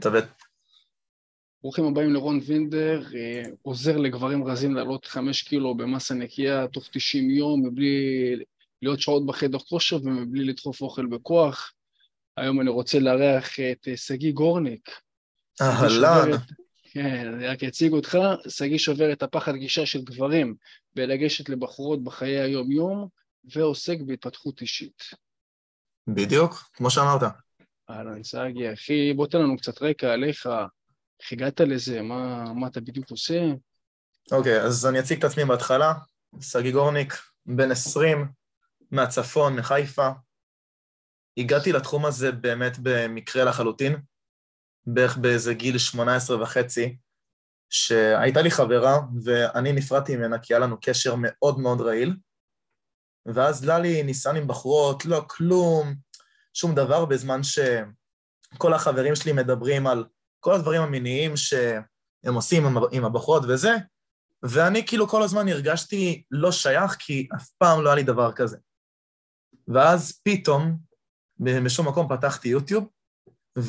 תבט. ברוכים הבאים לרון וינדר, אה, עוזר לגברים רזים לעלות חמש קילו במסה נקייה תוך 90 יום, מבלי להיות שעות בחדר כושר ומבלי לדחוף אוכל בכוח. היום אני רוצה לארח את אה, שגיא גורניק. אהלן. כן, אני רק אציג אותך. שגיא שובר את הפחד גישה של גברים בלגשת לבחורות בחיי היום-יום, ועוסק בהתפתחות אישית. בדיוק, כמו שאמרת. אהלן, סגי, אחי, בוא תן לנו קצת רקע עליך, איך הגעת לזה, מה, מה אתה בדיוק עושה? אוקיי, אז אני אציג את עצמי בהתחלה. סגי גורניק, בן 20, מהצפון, מחיפה. הגעתי לתחום הזה באמת במקרה לחלוטין, בערך באיזה גיל 18 וחצי, שהייתה לי חברה ואני נפרדתי ממנה כי היה לנו קשר מאוד מאוד רעיל, ואז ללי ניסן עם בחורות, לא כלום, שום דבר, בזמן שכל החברים שלי מדברים על כל הדברים המיניים שהם עושים עם הבחורות וזה, ואני כאילו כל הזמן הרגשתי לא שייך, כי אף פעם לא היה לי דבר כזה. ואז פתאום, בשום מקום פתחתי יוטיוב,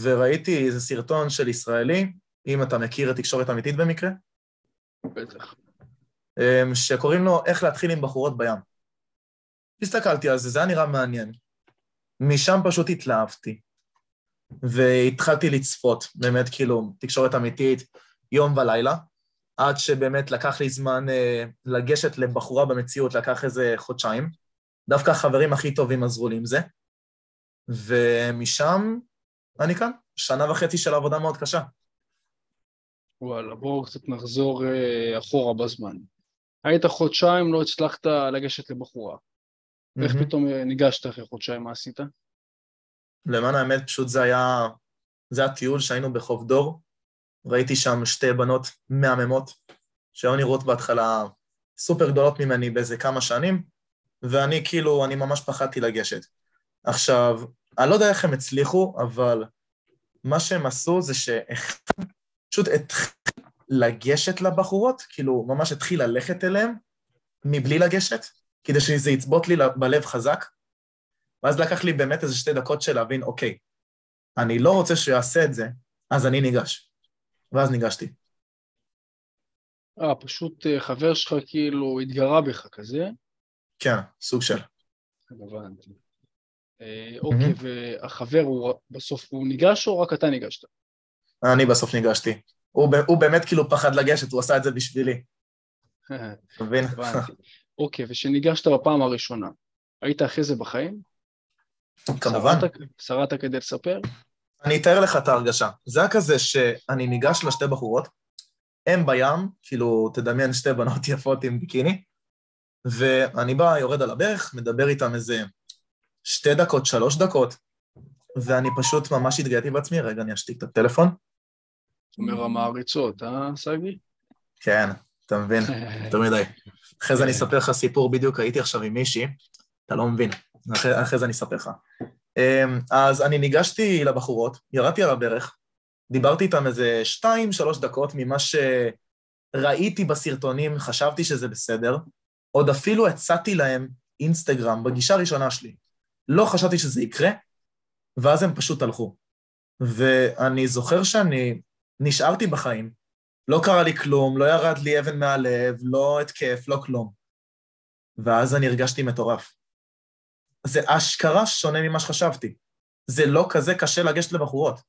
וראיתי איזה סרטון של ישראלי, אם אתה מכיר את תקשורת אמיתית במקרה. בטח. אמ, שקוראים לו איך להתחיל עם בחורות בים. הסתכלתי על זה, זה היה נראה מעניין. משם פשוט התלהבתי, והתחלתי לצפות, באמת כאילו, תקשורת אמיתית, יום ולילה, עד שבאמת לקח לי זמן אה, לגשת לבחורה במציאות, לקח איזה חודשיים. דווקא החברים הכי טובים עזרו לי עם זה, ומשם אני כאן, שנה וחצי של עבודה מאוד קשה. וואלה, בואו קצת נחזור אה, אחורה בזמן. היית חודשיים, לא הצלחת לגשת לבחורה. איך פתאום אה, ניגשת אחרי חודשיים, מה עשית? למען האמת, פשוט זה היה, זה היה טיול שהיינו בחוף דור, ראיתי שם שתי בנות מהממות, שהיו נראות בהתחלה סופר גדולות ממני באיזה כמה שנים, ואני כאילו, אני ממש פחדתי לגשת. עכשיו, אני לא יודע איך הם הצליחו, אבל מה שהם עשו זה שפשוט התחיל לגשת לבחורות, כאילו, ממש התחיל ללכת אליהם מבלי לגשת, כדי שזה יצבוט לי בלב חזק. ואז לקח לי באמת איזה שתי דקות של להבין, אוקיי, אני לא רוצה שהוא יעשה את זה, אז אני ניגש. ואז ניגשתי. אה, פשוט אה, חבר שלך כאילו התגרה בך כזה? כן, סוג של. הבנתי. אה, אוקיי, והחבר הוא בסוף הוא ניגש או רק אתה ניגשת? אני בסוף ניגשתי. הוא, הוא באמת כאילו פחד לגשת, הוא עשה את זה בשבילי. אתה מבין? אוקיי, וכשניגשת בפעם הראשונה, היית אחרי זה בחיים? כמובן. שרדת כדי לספר? אני אתאר לך את ההרגשה. זה היה כזה שאני ניגש לשתי בחורות, הם בים, כאילו, תדמיין שתי בנות יפות עם ביקיני, ואני בא, יורד על הברך, מדבר איתם איזה שתי דקות, שלוש דקות, ואני פשוט ממש התגאיתי בעצמי, רגע, אני אשתיק את הטלפון. אומר המעריצות, אה, סגי? כן, אתה מבין, יותר מדי. אחרי זה אני אספר לך סיפור בדיוק, הייתי עכשיו עם מישהי, אתה לא מבין, אחרי, אחרי זה אני אספר לך. אמ, אז אני ניגשתי לבחורות, ירדתי על הברך, דיברתי איתן איזה שתיים, שלוש דקות ממה שראיתי בסרטונים, חשבתי שזה בסדר, עוד אפילו הצעתי להם אינסטגרם בגישה הראשונה שלי. לא חשבתי שזה יקרה, ואז הם פשוט הלכו. ואני זוכר שאני נשארתי בחיים, לא קרה לי כלום, לא ירד לי אבן מהלב, לא התקף, לא כלום. ואז אני הרגשתי מטורף. זה אשכרה שונה ממה שחשבתי. זה לא כזה קשה לגשת לבחורות.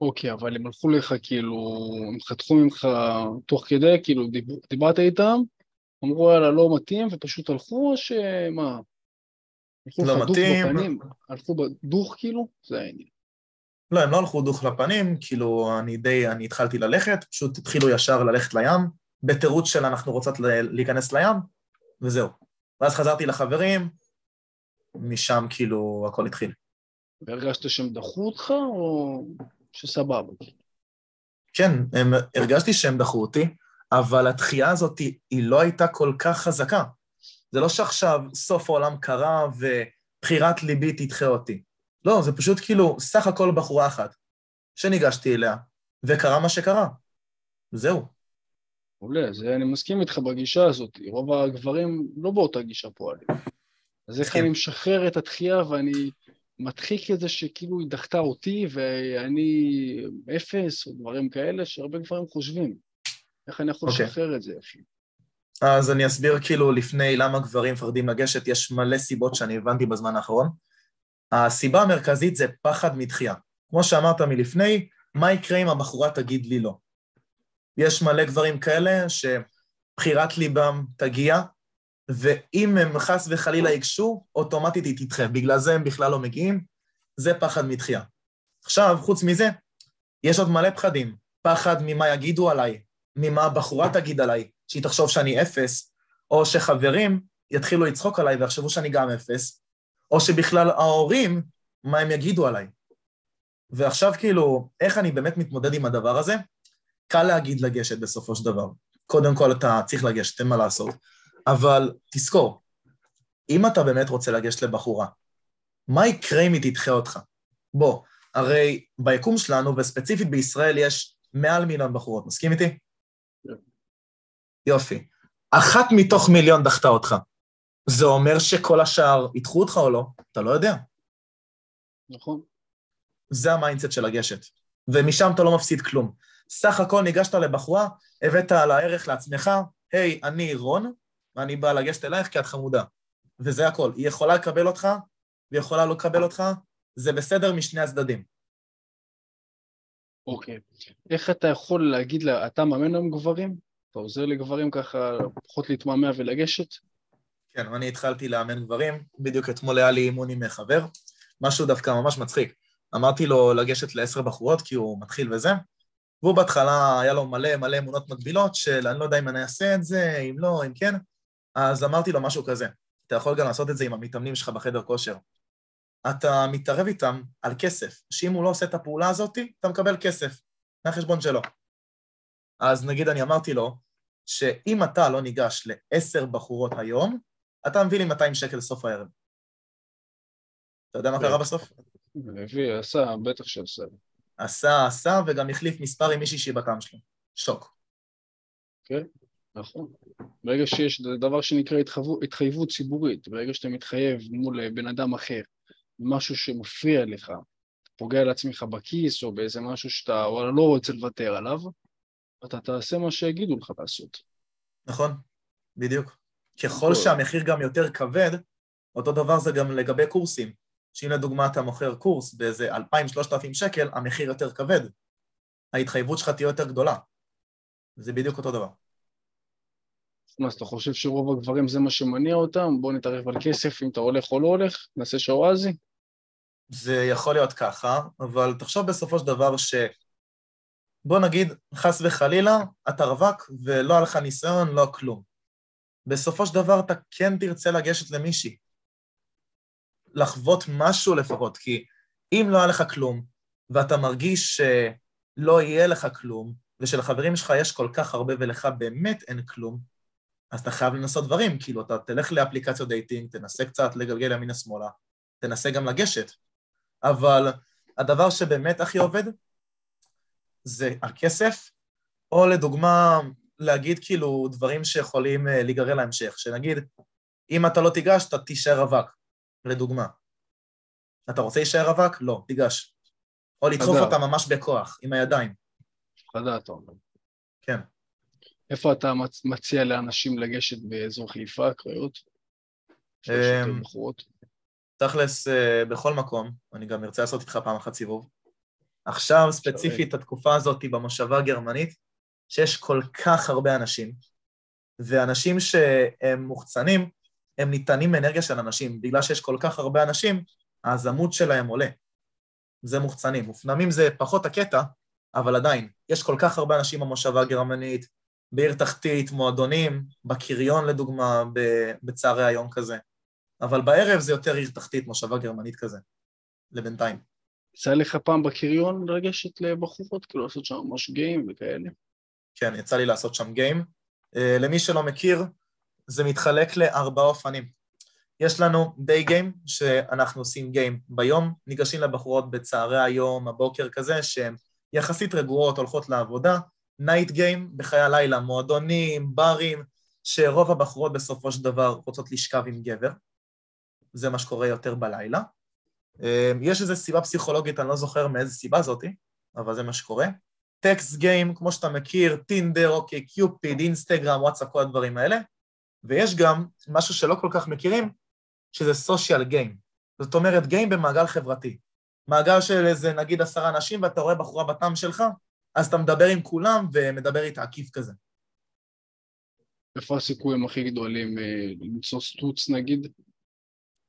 אוקיי, okay, אבל הם הלכו לך כאילו, הם חתכו ממך תוך כדי, כאילו דיבר, דיברת איתם, אמרו יאללה לא מתאים ופשוט הלכו או שמה? הלכו לא לך מתאים. דוך בפנים? הלכו דוך כאילו? זה העניין. לא, הם לא הלכו דוך לפנים, כאילו אני די, אני התחלתי ללכת, פשוט התחילו ישר ללכת לים, בתירוץ של אנחנו רוצות להיכנס לים, וזהו. ואז חזרתי לחברים, משם כאילו הכל התחיל. והרגשת שהם דחו אותך, או שסבבה? כן, הם, הרגשתי שהם דחו אותי, אבל התחייה הזאת היא, לא הייתה כל כך חזקה. זה לא שעכשיו סוף העולם קרה ובחירת ליבי תדחה אותי. לא, זה פשוט כאילו סך הכל בחורה אחת שניגשתי אליה, וקרה מה שקרה. זהו. מעולה, זה אני מסכים איתך בגישה הזאת, רוב הגברים לא באותה גישה פועלים. אז איך אני משחרר את התחייה ואני מדחיק את זה שכאילו היא דחתה אותי ואני אפס, או דברים כאלה, שהרבה גברים חושבים. איך אני יכול אוקיי. לשחרר את זה, אחי? אז אני אסביר כאילו לפני למה גברים מפחדים לגשת, יש מלא סיבות שאני הבנתי בזמן האחרון. הסיבה המרכזית זה פחד מדחייה. כמו שאמרת מלפני, מה יקרה אם הבחורה תגיד לי לא? יש מלא גברים כאלה שבחירת ליבם תגיע, ואם הם חס וחלילה ייגשו, אוטומטית היא תדחה. בגלל זה הם בכלל לא מגיעים, זה פחד מדחייה. עכשיו, חוץ מזה, יש עוד מלא פחדים. פחד ממה יגידו עליי, ממה הבחורה תגיד עליי, שהיא תחשוב שאני אפס, או שחברים יתחילו לצחוק עליי ויחשבו שאני גם אפס, או שבכלל ההורים, מה הם יגידו עליי. ועכשיו כאילו, איך אני באמת מתמודד עם הדבר הזה? קל להגיד לגשת בסופו של דבר. קודם כל אתה צריך לגשת, אין מה לעשות. אבל תזכור, אם אתה באמת רוצה לגשת לבחורה, מה יקרה אם היא תדחה אותך? בוא, הרי ביקום שלנו, וספציפית בישראל, יש מעל מיליון בחורות, מסכים איתי? כן. יופי. אחת מתוך מיליון דחתה אותך. זה אומר שכל השאר ידחו אותך או לא? אתה לא יודע. נכון. זה ה mindset של לגשת. ומשם אתה לא מפסיד כלום. סך הכל ניגשת לבחורה, הבאת על הערך לעצמך, היי, hey, אני רון, ואני בא לגשת אלייך כי את חמודה. וזה הכל. היא יכולה לקבל אותך, והיא יכולה לא לקבל אותך, זה בסדר משני הצדדים. אוקיי. Okay. איך אתה יכול להגיד לה, אתה מאמן היום גברים? אתה עוזר לגברים ככה פחות להתמהמה ולגשת? כן, אני התחלתי לאמן גברים, בדיוק אתמול היה לי אימון עם חבר, משהו דווקא ממש מצחיק. אמרתי לו לגשת לעשר בחורות כי הוא מתחיל וזה, והוא בהתחלה היה לו מלא מלא אמונות מקבילות של אני לא יודע אם אני אעשה את זה, אם לא, אם כן, אז אמרתי לו משהו כזה, אתה יכול גם לעשות את זה עם המתאמנים שלך בחדר כושר. אתה מתערב איתם על כסף, שאם הוא לא עושה את הפעולה הזאת, אתה מקבל כסף, מהחשבון שלו. אז נגיד אני אמרתי לו, שאם אתה לא ניגש לעשר בחורות היום, אתה מביא לי 200 שקל לסוף הערב. אתה יודע מה קרה בסוף? הביא, עשה, בטח שעשה. עשה, עשה, וגם החליף מספר עם מישהי שהיא בטעם שלו. שוק. כן, נכון. ברגע שיש דבר שנקרא התחייבות, התחייבות ציבורית, ברגע שאתה מתחייב מול בן אדם אחר, משהו שמפריע לך, פוגע לעצמך בכיס או באיזה משהו שאתה וואלה לא רוצה לוותר עליו, אתה תעשה מה שיגידו לך לעשות. נכון, בדיוק. ככל שהמחיר גם יותר כבד, אותו דבר זה גם לגבי קורסים. שאם לדוגמה אתה מוכר קורס באיזה 2,000-3,000 שקל, המחיר יותר כבד. ההתחייבות שלך תהיה יותר גדולה. זה בדיוק אותו דבר. אז אתה חושב שרוב הגברים זה מה שמניע אותם? בוא נתערב על כסף אם אתה הולך או לא הולך? נעשה שוואזי? זה יכול להיות ככה, אבל תחשוב בסופו של דבר ש... בוא נגיד, חס וחלילה, אתה רווק ולא היה לך ניסיון, לא כלום. בסופו של דבר אתה כן תרצה לגשת למישהי. לחוות משהו לפחות, כי אם לא היה לך כלום, ואתה מרגיש שלא יהיה לך כלום, ושלחברים שלך יש כל כך הרבה ולך באמת אין כלום, אז אתה חייב לנסות דברים, כאילו, אתה תלך לאפליקציות dating, תנסה קצת לגלגל ימינה-שמאלה, תנסה גם לגשת. אבל הדבר שבאמת הכי עובד זה הכסף, או לדוגמה, להגיד כאילו דברים שיכולים אה, להיגרר להמשך, שנגיד, אם אתה לא תיגש, אתה תישאר רווק, לדוגמה. אתה רוצה להישאר רווק? לא, תיגש. או לדחוף אותה ממש בכוח, עם הידיים. חדה, אתה אומר. כן. איפה אתה מציע לאנשים לגשת באזור חיפה, קריות? אמ, תכלס, אה, בכל מקום, אני גם ארצה לעשות איתך פעם אחת סיבוב. עכשיו, ספציפית, התקופה הזאת במושבה הגרמנית, שיש כל כך הרבה אנשים, ואנשים שהם מוחצנים, הם ניתנים מאנרגיה של אנשים. בגלל שיש כל כך הרבה אנשים, הזמות שלהם עולה. זה מוחצנים. מופנמים זה פחות הקטע, אבל עדיין, יש כל כך הרבה אנשים במושבה הגרמנית, בעיר תחתית, מועדונים, בקריון לדוגמה, בצהרי היום כזה. אבל בערב זה יותר עיר תחתית, מושבה גרמנית כזה, לבינתיים. יצא לך פעם בקריון לגשת לבחורות, כאילו לעשות שם ממש גיים וכאלה? כן, יצא לי לעשות שם גיים. Uh, למי שלא מכיר, זה מתחלק לארבעה אופנים. יש לנו דיי גיים, שאנחנו עושים גיים ביום, ניגשים לבחורות בצהרי היום, הבוקר כזה, שהן יחסית רגועות, הולכות לעבודה, night game בחיי הלילה, מועדונים, ברים, שרוב הבחורות בסופו של דבר רוצות לשכב עם גבר, זה מה שקורה יותר בלילה. אה, יש איזו סיבה פסיכולוגית, אני לא זוכר מאיזה סיבה זאתי, אבל זה מה שקורה. text game, כמו שאתה מכיר, טינדר, אוקיי, קיופיד, אינסטגרם, וואטסאפ, כל הדברים האלה. ויש גם משהו שלא כל כך מכירים, שזה social game. זאת אומרת, game במעגל חברתי. מעגל של איזה נגיד עשרה אנשים ואתה רואה בחורה בטעם שלך, אז אתה מדבר עם כולם ומדבר איתה עקיף כזה. איפה הסיכויים הכי גדולים אה, למצוא סטוץ נגיד?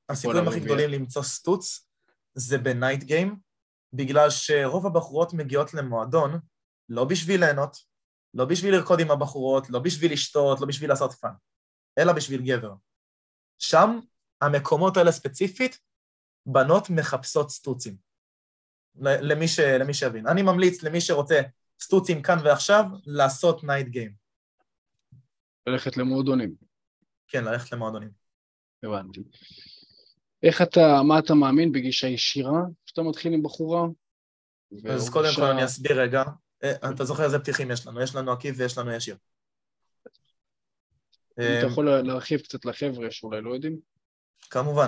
הסיכויים הכי גדולים למצוא סטוץ זה ב night game, בגלל שרוב הבחורות מגיעות למועדון לא בשביל ליהנות, לא בשביל לרקוד עם הבחורות, לא בשביל לשתות, לא בשביל לעשות fun, אלא בשביל גבר. שם, המקומות האלה ספציפית, בנות מחפשות סטוצים. למי, ש... למי שיבין. אני ממליץ למי שרוצה סטוצים כאן ועכשיו, לעשות night game. ללכת למועדונים. כן, ללכת למועדונים. הבנתי. איך אתה, מה אתה מאמין בגישה ישירה כשאתה מתחיל עם בחורה? אז קודם כל אני אסביר רגע. אה, אתה זוכר איזה פתיחים יש לנו? יש לנו עקיף ויש לנו ישיר. אתה יכול להרחיב קצת לחבר'ה שאולי לא יודעים? כמובן.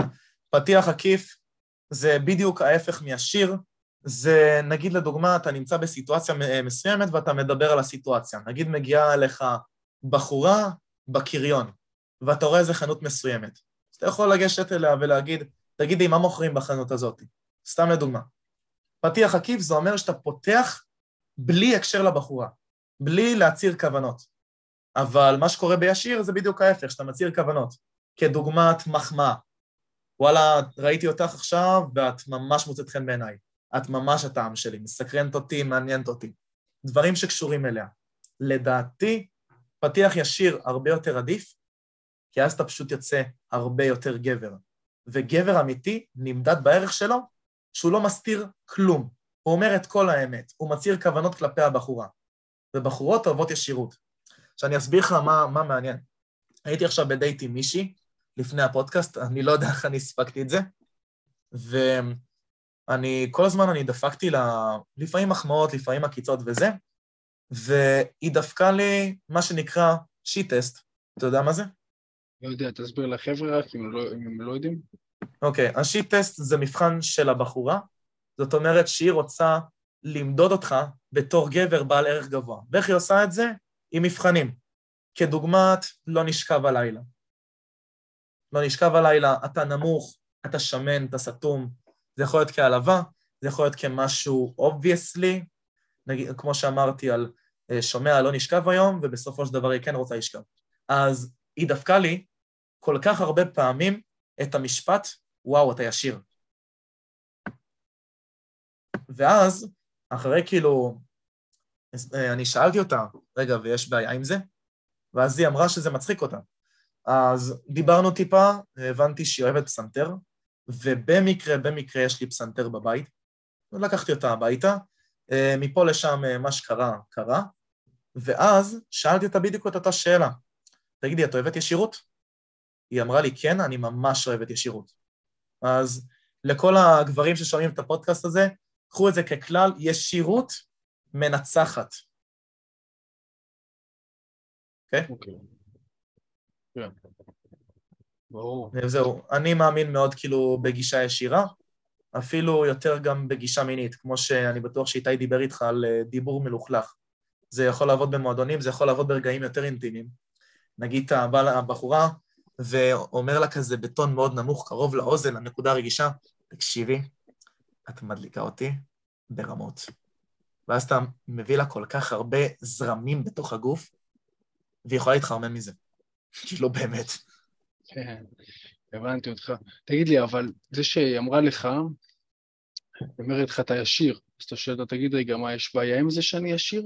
פתיח עקיף זה בדיוק ההפך מהשיר. זה, נגיד לדוגמה, אתה נמצא בסיטואציה מסוימת ואתה מדבר על הסיטואציה. נגיד מגיעה אליך בחורה בקריון, ואתה רואה איזה חנות מסוימת. אז אתה יכול לגשת אליה ולהגיד, תגידי, מה מוכרים בחנות הזאת? סתם לדוגמה. פתיח עקיף זה אומר שאתה פותח בלי הקשר לבחורה, בלי להצהיר כוונות. אבל מה שקורה בישיר זה בדיוק ההפך, שאתה מצהיר כוונות. כדוגמת מחמאה. וואלה, ראיתי אותך עכשיו ואת ממש מוצאת חן בעיניי. את ממש הטעם שלי, מסקרנת אותי, מעניינת אותי. דברים שקשורים אליה. לדעתי, פתיח ישיר הרבה יותר עדיף, כי אז אתה פשוט יוצא הרבה יותר גבר. וגבר אמיתי נמדד בערך שלו שהוא לא מסתיר כלום. הוא אומר את כל האמת, הוא מצהיר כוונות כלפי הבחורה. ובחורות אוהבות ישירות. עכשיו אני אסביר לך מה, מה מעניין. הייתי עכשיו בדייט עם מישהי לפני הפודקאסט, אני לא יודע איך אני הספקתי את זה, ואני, כל הזמן אני דפקתי לה, לפעמים מחמאות, לפעמים עקיצות וזה, והיא דפקה לי מה שנקרא shit test. אתה יודע מה זה? לא יודע, תסביר לחבר'ה רק אם, לא, אם הם לא יודעים. אוקיי, okay, השיט-טסט זה מבחן של הבחורה, זאת אומרת שהיא רוצה למדוד אותך בתור גבר בעל ערך גבוה. ואיך היא עושה את זה? עם מבחנים. כדוגמת, לא נשכב הלילה. לא נשכב הלילה, אתה נמוך, אתה שמן, אתה סתום. זה יכול להיות כהעלבה, זה יכול להיות כמשהו obviously, נגיד, כמו שאמרתי על אה, שומע לא נשכב היום, ובסופו של דבר היא כן רוצה לשכב. אז היא דפקה לי כל כך הרבה פעמים את המשפט, וואו, אתה ישיר. ואז, אחרי כאילו, אה, אני שאלתי אותה, רגע, ויש בעיה עם זה? ואז היא אמרה שזה מצחיק אותה. אז דיברנו טיפה, הבנתי שהיא אוהבת פסנתר, ובמקרה, במקרה יש לי פסנתר בבית. לקחתי אותה הביתה, אה, מפה לשם אה, מה שקרה, קרה, ואז שאלתי אותה בדיוק את אותה שאלה. תגידי, את אוהבת ישירות? היא אמרה לי, כן, אני ממש אוהבת ישירות. אז לכל הגברים ששומעים את הפודקאסט הזה, קחו את זה ככלל, ישירות מנצחת. אוקיי? אוקיי. כן. ברור. זהו, אני מאמין מאוד כאילו בגישה ישירה, אפילו יותר גם בגישה מינית, כמו שאני בטוח שאיתי דיבר איתך על אה, דיבור מלוכלך. זה יכול לעבוד במועדונים, זה יכול לעבוד ברגעים יותר אינטימיים. נגיד אתה בא לבחורה ואומר לה כזה בטון מאוד נמוך, קרוב לאוזן, לנקודה הרגישה, תקשיבי, את מדליקה אותי ברמות. ואז אתה מביא לה כל כך הרבה זרמים בתוך הגוף, והיא יכולה להתחרמן מזה. כאילו, באמת. כן, הבנתי אותך. תגיד לי, אבל זה שהיא אמרה לך, היא אומרת לך, אתה ישיר, אז אתה שואל אותה, תגיד רגע, מה, יש בעיה עם זה שאני ישיר?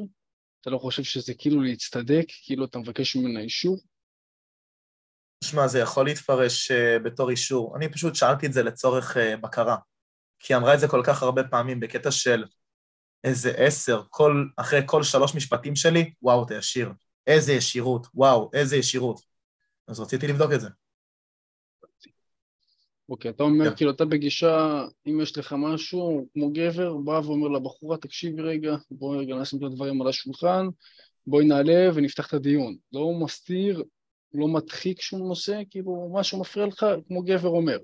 אתה לא חושב שזה כאילו להצטדק, כאילו אתה מבקש ממנה אישור? שמע, זה יכול להתפרש uh, בתור אישור. אני פשוט שאלתי את זה לצורך uh, בקרה, כי היא אמרה את זה כל כך הרבה פעמים בקטע של איזה עשר, כל, אחרי כל שלוש משפטים שלי, וואו, אתה ישיר. איזה ישירות, וואו, איזה ישירות. אז רציתי לבדוק את זה. אוקיי, אתה אומר, כן. כאילו, אתה בגישה, אם יש לך משהו, כמו גבר, בא ואומר לבחורה, תקשיבי רגע, בואי רגע נשים את הדברים על השולחן, בואי נעלה ונפתח את הדיון. לא מסתיר, לא מדחיק שום נושא, כאילו, משהו מפריע לך, כמו גבר אומר.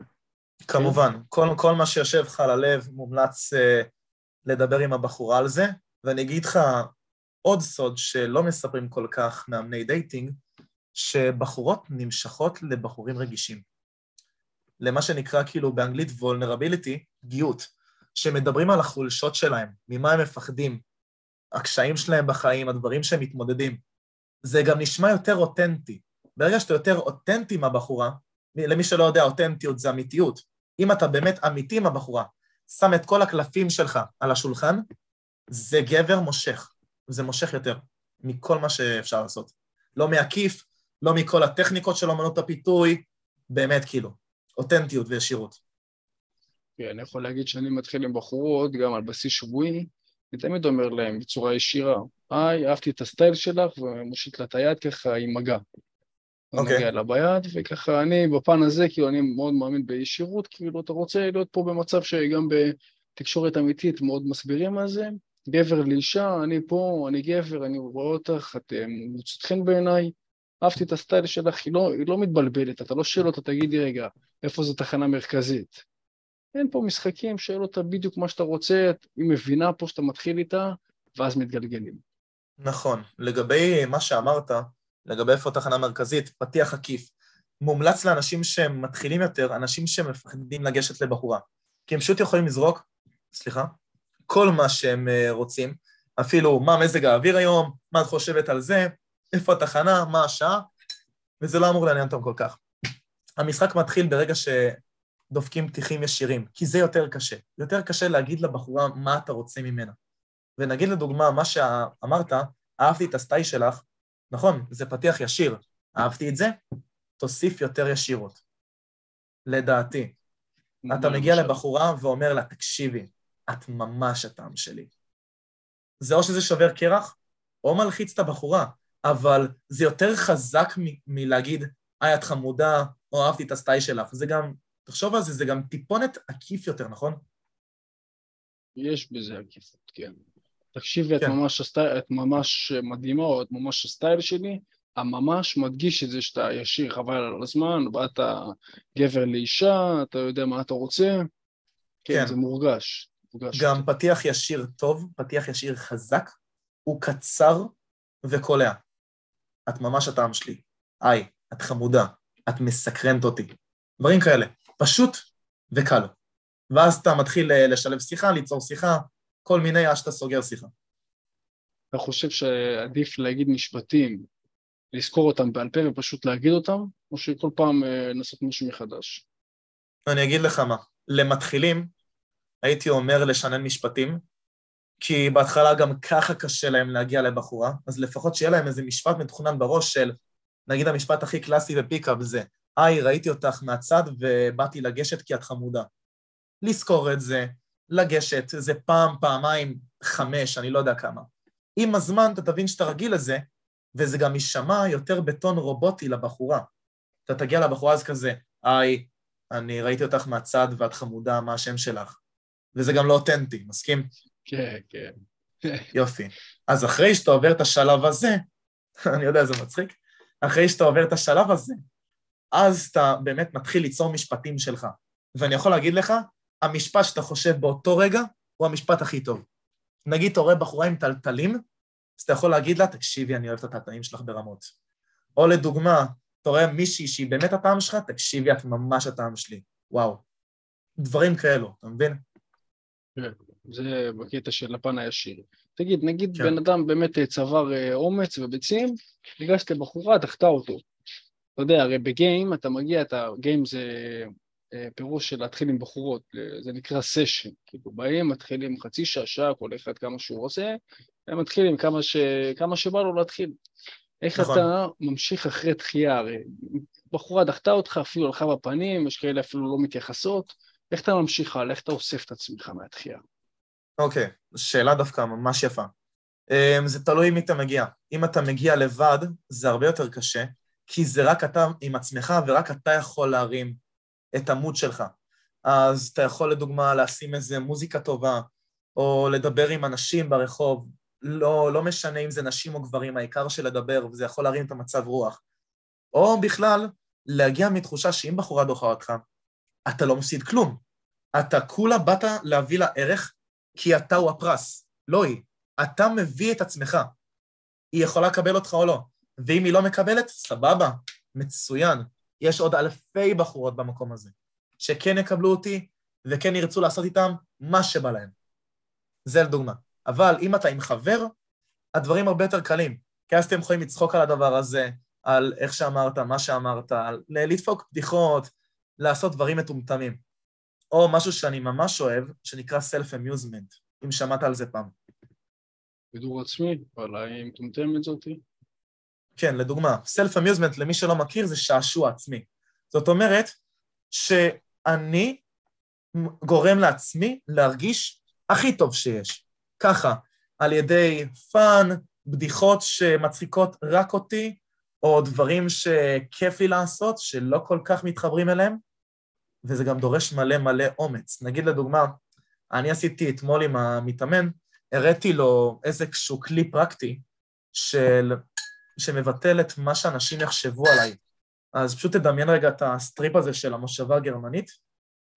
כמובן, כל, כל מה שיושב לך על הלב מומלץ uh, לדבר עם הבחורה על זה, ואני אגיד לך עוד סוד שלא מספרים כל כך מאמני dating, שבחורות נמשכות לבחורים רגישים. למה שנקרא כאילו באנגלית vulnerability, פגיעות, שמדברים על החולשות שלהם, ממה הם מפחדים, הקשיים שלהם בחיים, הדברים שהם מתמודדים. זה גם נשמע יותר אותנטי. ברגע שאתה יותר אותנטי מהבחורה, למי שלא יודע, אותנטיות זה אמיתיות. אם אתה באמת אמיתי עם הבחורה, שם את כל הקלפים שלך על השולחן, זה גבר מושך. זה מושך יותר מכל מה שאפשר לעשות. לא מעקיף, לא מכל הטכניקות של אמנות הפיתוי, באמת כאילו, אותנטיות וישירות. כן, אני יכול להגיד שאני מתחיל עם בחורות, גם על בסיס שבועי, אני תמיד אומר להם בצורה ישירה, היי, אהבתי את הסטייל שלך, ומושיט לה את היד ככה עם מגע. אוקיי. Okay. מגיע לה ביד, וככה אני בפן הזה, כאילו אני מאוד מאמין בישירות, כאילו אתה רוצה להיות פה במצב שגם בתקשורת אמיתית מאוד מסבירים על זה, גבר לאישה, אני פה, אני גבר, אני רואה אותך, את אה, מוצאת חן בעיניי, אהבתי את הסטייל שלך, היא לא, היא לא מתבלבלת, אתה לא שואל אותה, תגידי רגע, איפה זו תחנה מרכזית? אין פה משחקים, שואל אותה בדיוק מה שאתה רוצה, היא מבינה פה שאתה מתחיל איתה, ואז מתגלגלים. נכון. לגבי מה שאמרת, לגבי איפה תחנה מרכזית, פתיח עקיף, מומלץ לאנשים שהם מתחילים יותר, אנשים שמפחדים לגשת לבחורה. כי הם פשוט יכולים לזרוק, סליחה, כל מה שהם אה, רוצים, אפילו מה מזג האוויר היום, מה את חושבת על זה, איפה התחנה, מה השעה, וזה לא אמור לעניין אותם כל כך. המשחק מתחיל ברגע שדופקים פתיחים ישירים, כי זה יותר קשה. יותר קשה להגיד לבחורה מה אתה רוצה ממנה. ונגיד לדוגמה, מה שאמרת, אהבתי את הסטייל שלך, נכון, זה פתיח ישיר, אהבתי את זה, תוסיף יותר ישירות. לדעתי. אתה מגיע לבחורה ואומר לה, תקשיבי, את ממש הטעם שלי. זה או שזה שובר קרח, או מלחיץ את הבחורה, אבל זה יותר חזק מ- מלהגיד, היי, את חמודה, או אהבתי את הסטייל שלך. זה גם, תחשוב על זה, זה גם טיפונת עקיף יותר, נכון? יש בזה עקיפות, כן. תקשיבי, כן. את, ממש הסטייל, את ממש מדהימה, או את ממש הסטייל שלי, הממש מדגיש את זה שאתה ישיר, חבל על הזמן, באת גבר לאישה, אתה יודע מה אתה רוצה, כן, כן. זה מורגש. מורגש. גם פתיח ישיר טוב, פתיח ישיר חזק, הוא קצר וקולע. את ממש הטעם שלי. היי, את חמודה, את מסקרנת אותי. דברים כאלה, פשוט וקל. ואז אתה מתחיל אה, לשלב שיחה, ליצור שיחה, כל מיני עד שאתה סוגר שיחה. אתה חושב שעדיף להגיד משפטים, לזכור אותם בעל פה ופשוט להגיד אותם, או שכל פעם אה, לנסות משהו מחדש? אני אגיד לך מה, למתחילים הייתי אומר לשנן משפטים, כי בהתחלה גם ככה קשה להם להגיע לבחורה, אז לפחות שיהיה להם איזה משפט מתוכנן בראש של, נגיד המשפט הכי קלאסי בפיקאפ זה, היי, ראיתי אותך מהצד ובאתי לגשת כי את חמודה. לזכור את זה, לגשת, זה פעם, פעמיים, חמש, אני לא יודע כמה. עם הזמן אתה תבין שאתה רגיל לזה, וזה גם יישמע יותר בטון רובוטי לבחורה. אתה תגיע לבחורה אז כזה, היי, אני ראיתי אותך מהצד ואת חמודה, מה השם שלך? וזה גם לא אותנטי, מסכים? כן, כן. יופי. אז אחרי שאתה עובר את השלב הזה, אני יודע, זה מצחיק, אחרי שאתה עובר את השלב הזה, אז אתה באמת מתחיל ליצור משפטים שלך. ואני יכול להגיד לך, המשפט שאתה חושב באותו רגע הוא המשפט הכי טוב. נגיד, אתה רואה בחורה עם טלטלים, אז אתה יכול להגיד לה, תקשיבי, אני אוהב את הטלטלים שלך ברמות. או לדוגמה, אתה רואה מישהי שהיא באמת הטעם שלך, תקשיבי, את ממש הטעם שלי. וואו. דברים כאלו, אתה מבין? כן, זה בקטע של הפן הישיר. תגיד, נגיד כן. בן אדם באמת צבר אה, אומץ וביצים, ניגש לבחורה, דחתה אותו. אתה יודע, הרי בגיים אתה מגיע, אתה, גיים זה פירוש של להתחיל עם בחורות, זה נקרא סשן. כאילו באים, מתחילים חצי שעה, שעה, כל אחד כמה שהוא רוצה, הם מתחילים כמה, ש... כמה שבא לו להתחיל. איך נכון. אתה ממשיך אחרי דחייה? הרי בחורה דחתה אותך, אפילו הלכה בפנים, יש כאלה אפילו לא מתייחסות. איך אתה ממשיך הלאה? איך אתה אוסף את עצמך מהתחייה? אוקיי, okay, שאלה דווקא ממש יפה. Um, זה תלוי מי אתה מגיע. אם אתה מגיע לבד, זה הרבה יותר קשה, כי זה רק אתה עם עצמך ורק אתה יכול להרים את המוד שלך. אז אתה יכול לדוגמה לשים איזה מוזיקה טובה, או לדבר עם אנשים ברחוב, לא, לא משנה אם זה נשים או גברים, העיקר של לדבר, וזה יכול להרים את המצב רוח. או בכלל, להגיע מתחושה שאם בחורה דוחה אותך, אתה לא מפסיד כלום. אתה כולה באת להביא לה ערך כי אתה הוא הפרס, לא היא. אתה מביא את עצמך. היא יכולה לקבל אותך או לא. ואם היא לא מקבלת, סבבה, מצוין. יש עוד אלפי בחורות במקום הזה, שכן יקבלו אותי וכן ירצו לעשות איתם מה שבא להם. זה לדוגמה. אבל אם אתה עם חבר, הדברים הרבה יותר קלים. כי אז אתם יכולים לצחוק על הדבר הזה, על איך שאמרת, מה שאמרת, על לדפוק בדיחות, לעשות דברים מטומטמים. או משהו שאני ממש אוהב, שנקרא Self-Amusement, אם שמעת על זה פעם. בידור עצמי, אבל האם מטומטמת זאתי? כן, לדוגמה, Self-Amusement, למי שלא מכיר, זה שעשוע עצמי. זאת אומרת שאני גורם לעצמי להרגיש הכי טוב שיש. ככה, על ידי fun, בדיחות שמצחיקות רק אותי, או דברים שכיף לי לעשות, שלא כל כך מתחברים אליהם, וזה גם דורש מלא מלא אומץ. נגיד לדוגמה, אני עשיתי אתמול עם המתאמן, הראיתי לו איזשהו כלי פרקטי של, שמבטל את מה שאנשים יחשבו עליי. אז פשוט תדמיין רגע את ה strip הזה של המושבה הגרמנית,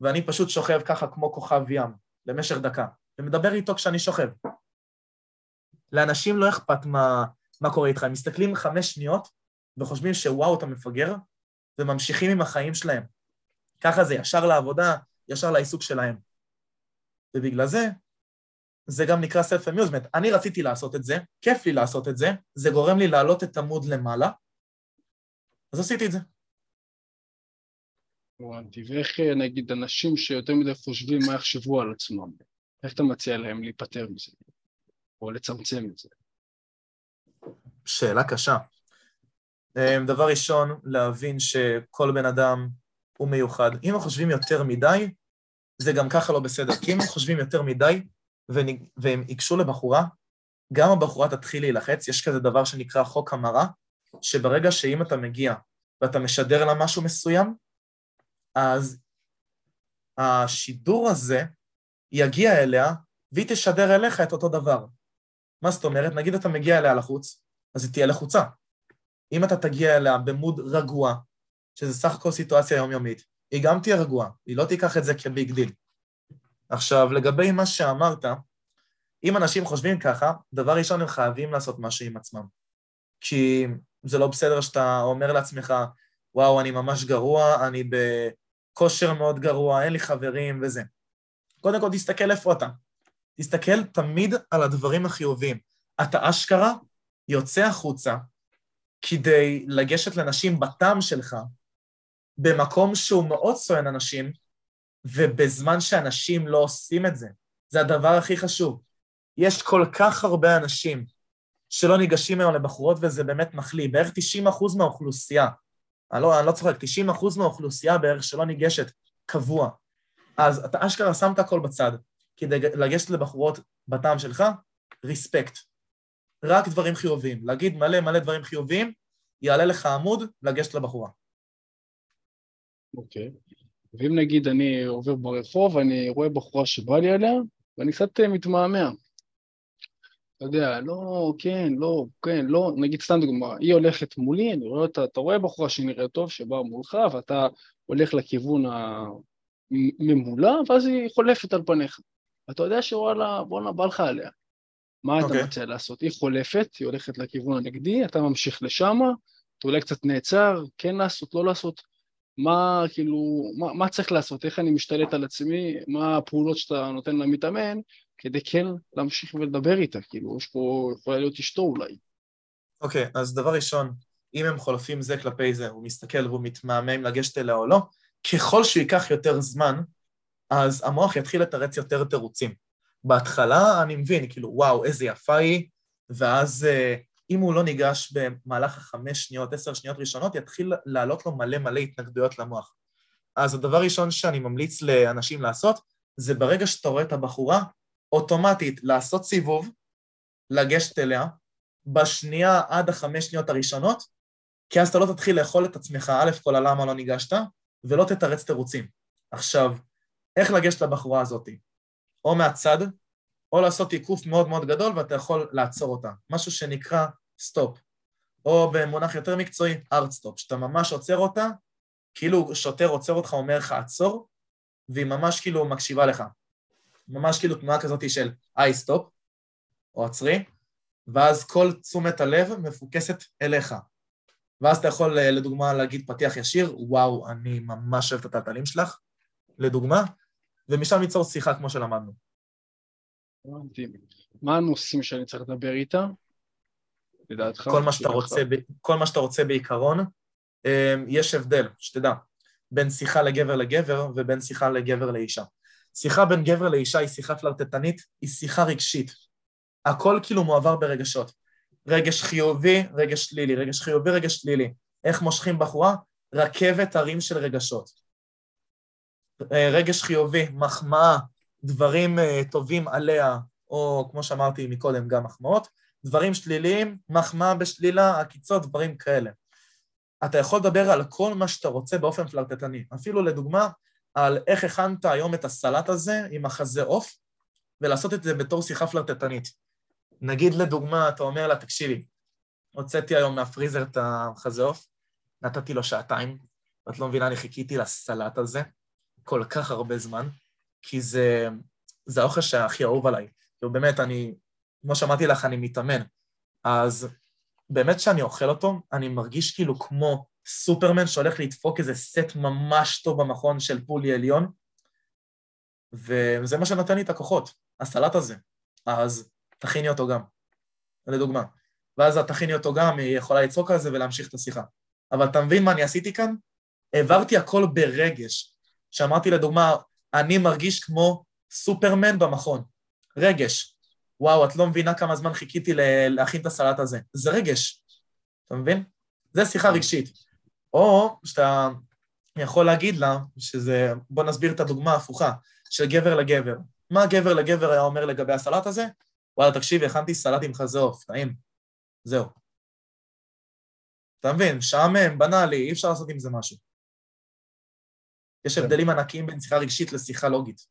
ואני פשוט שוכב ככה כמו כוכב ים, למשך דקה, ומדבר איתו כשאני שוכב. לאנשים לא אכפת מה, מה קורה איתך, הם מסתכלים חמש שניות וחושבים שוואו, אתה מפגר, וממשיכים עם החיים שלהם. ככה זה, ישר לעבודה, ישר לעיסוק שלהם. ובגלל זה, זה גם נקרא self-amusement. אני רציתי לעשות את זה, כיף לי לעשות את זה, זה גורם לי להעלות את עמוד למעלה, אז עשיתי את זה. הבנתי, ואיך נגיד אנשים שיותר מדי חושבים מה יחשבו על עצמם, איך אתה מציע להם להיפטר מזה, או לצמצם את זה? שאלה קשה. אמ, דבר ראשון, להבין שכל בן אדם הוא מיוחד. אם הם חושבים יותר מדי, זה גם ככה לא בסדר. כי אם הם חושבים יותר מדי והם ייגשו לבחורה, גם הבחורה תתחיל להילחץ, יש כזה דבר שנקרא חוק המרה, שברגע שאם אתה מגיע ואתה משדר לה משהו מסוים, אז השידור הזה יגיע אליה והיא תשדר אליך את אותו דבר. מה זאת אומרת? נגיד אתה מגיע אליה לחוץ, אז היא תהיה לחוצה. אם אתה תגיע אליה במוד רגוע, שזה סך הכל סיטואציה יומיומית, היא גם תהיה רגועה, היא לא תיקח את זה כביג דיל. עכשיו, לגבי מה שאמרת, אם אנשים חושבים ככה, דבר ראשון, הם חייבים לעשות משהו עם עצמם. כי זה לא בסדר שאתה אומר לעצמך, וואו, אני ממש גרוע, אני בכושר מאוד גרוע, אין לי חברים וזה. קודם כל, תסתכל איפה אתה. תסתכל תמיד על הדברים החיוביים. אתה אשכרה יוצא החוצה כדי לגשת לנשים בטעם שלך, במקום שהוא מאוד סואן אנשים, ובזמן שאנשים לא עושים את זה. זה הדבר הכי חשוב. יש כל כך הרבה אנשים שלא ניגשים היום לבחורות, וזה באמת מחליא. בערך 90 אחוז מהאוכלוסייה, אני לא, אני לא צוחק, 90 אחוז מהאוכלוסייה בערך שלא ניגשת קבוע. אז אתה אשכרה שם את הכל בצד כדי לגשת לבחורות בטעם שלך, ריספקט. רק דברים חיוביים. להגיד מלא מלא דברים חיוביים, יעלה לך עמוד לגשת לבחורה. אוקיי. Okay. ואם נגיד אני עובר ברחוב, אני רואה בחורה שבא לי עליה, ואני קצת אה, מתמהמה. אתה יודע, לא, כן, לא, כן, לא, נגיד סתם דוגמה, היא הולכת מולי, אני רואה אותה, אתה רואה בחורה שנראית טוב, שבאה מולך, ואתה הולך לכיוון הממולה, ואז היא חולפת על פניך. אתה יודע שוואלה, בואנה, בא לך עליה. מה okay. אתה אוקיי. מציע לעשות? היא חולפת, היא הולכת לכיוון הנגדי, אתה ממשיך לשם, אתה אולי קצת נעצר, כן לעשות, לא לעשות. מה, כאילו, מה, מה צריך לעשות? איך אני משתלט על עצמי? מה הפעולות שאתה נותן למתאמן כדי כן להמשיך ולדבר איתה? כאילו, יש פה, יכולה להיות אשתו אולי. אוקיי, okay, אז דבר ראשון, אם הם חולפים זה כלפי זה, הוא מסתכל והוא מתמהמה לגשת אליה או לא, ככל שהוא ייקח יותר זמן, אז המוח יתחיל לתרץ יותר תירוצים. בהתחלה אני מבין, כאילו, וואו, איזה יפה היא, ואז אה, אם הוא לא ניגש במהלך החמש שניות, עשר שניות ראשונות, יתחיל לעלות לו מלא מלא התנגדויות למוח. אז הדבר הראשון שאני ממליץ לאנשים לעשות, זה ברגע שאתה רואה את הבחורה, אוטומטית לעשות סיבוב, לגשת אליה, בשנייה עד החמש שניות הראשונות, כי אז אתה לא תתחיל לאכול את עצמך, א' כל הלמה לא ניגשת, ולא תתרץ תירוצים. עכשיו, איך לגשת לבחורה הזאת? או מהצד, או לעשות עיקוף מאוד מאוד גדול ואתה יכול לעצור אותה, משהו שנקרא stop, או במונח יותר מקצועי, hard stop, שאתה ממש עוצר אותה, כאילו שוטר עוצר אותך, אומר לך עצור, והיא ממש כאילו מקשיבה לך. ממש כאילו תנועה כזאת של היי סטופ, או עצרי, ואז כל תשומת הלב מפוקסת אליך. ואז אתה יכול אה, לדוגמה להגיד פתיח ישיר, וואו, אני ממש אוהב את הטלטלים שלך, לדוגמה, ומשם ליצור שיחה כמו שלמדנו. מה הנושאים שאני צריך לדבר איתה? לדעתך? כל מה שאתה רוצה, כל מה שאתה רוצה בעיקרון, אמ, יש הבדל, שתדע, בין שיחה לגבר לגבר ובין שיחה לגבר לאישה. שיחה בין גבר לאישה היא שיחה פלרטטנית, היא שיחה רגשית. הכל כאילו מועבר ברגשות. רגש חיובי, רגש שלילי, רגש חיובי, רגש שלילי. איך מושכים בחורה? רכבת הרים של רגשות. אה, רגש חיובי, מחמאה, דברים אה, טובים עליה, או כמו שאמרתי מקודם, גם מחמאות. דברים שליליים, מחמאה בשלילה, עקיצות, דברים כאלה. אתה יכול לדבר על כל מה שאתה רוצה באופן פלרטטני. אפילו לדוגמה, על איך הכנת היום את הסלט הזה עם החזה עוף, ולעשות את זה בתור שיחה פלרטטנית. נגיד לדוגמה, אתה אומר לה, תקשיבי, הוצאתי היום מהפריזר את החזה עוף, נתתי לו שעתיים, ואת לא מבינה, אני חיכיתי לסלט הזה כל כך הרבה זמן, כי זה, זה האוכל שהכי אהוב עליי. כאילו באמת, אני, כמו שאמרתי לך, אני מתאמן. אז באמת כשאני אוכל אותו, אני מרגיש כאילו כמו סופרמן שהולך לדפוק איזה סט ממש טוב במכון של פולי עליון, וזה מה שנתן לי את הכוחות, הסלט הזה. אז תכיני אותו גם, לדוגמה. ואז את תכיני אותו גם, היא יכולה לצעוק על זה ולהמשיך את השיחה. אבל אתה מבין מה אני עשיתי כאן? העברתי הכל ברגש. שאמרתי לדוגמה, אני מרגיש כמו סופרמן במכון. רגש. וואו, את לא מבינה כמה זמן חיכיתי להכין את הסלט הזה. זה רגש, אתה מבין? זה שיחה רגשית. או שאתה יכול להגיד לה, שזה, בוא נסביר את הדוגמה ההפוכה, של גבר לגבר. מה גבר לגבר היה אומר לגבי הסלט הזה? וואלה, תקשיבי, הכנתי סלט עם חזה עוף, טעים. זהו. אתה מבין, שעמם, בנאלי, אי אפשר לעשות עם זה משהו. יש כן. הבדלים ענקיים בין שיחה רגשית לשיחה לוגית.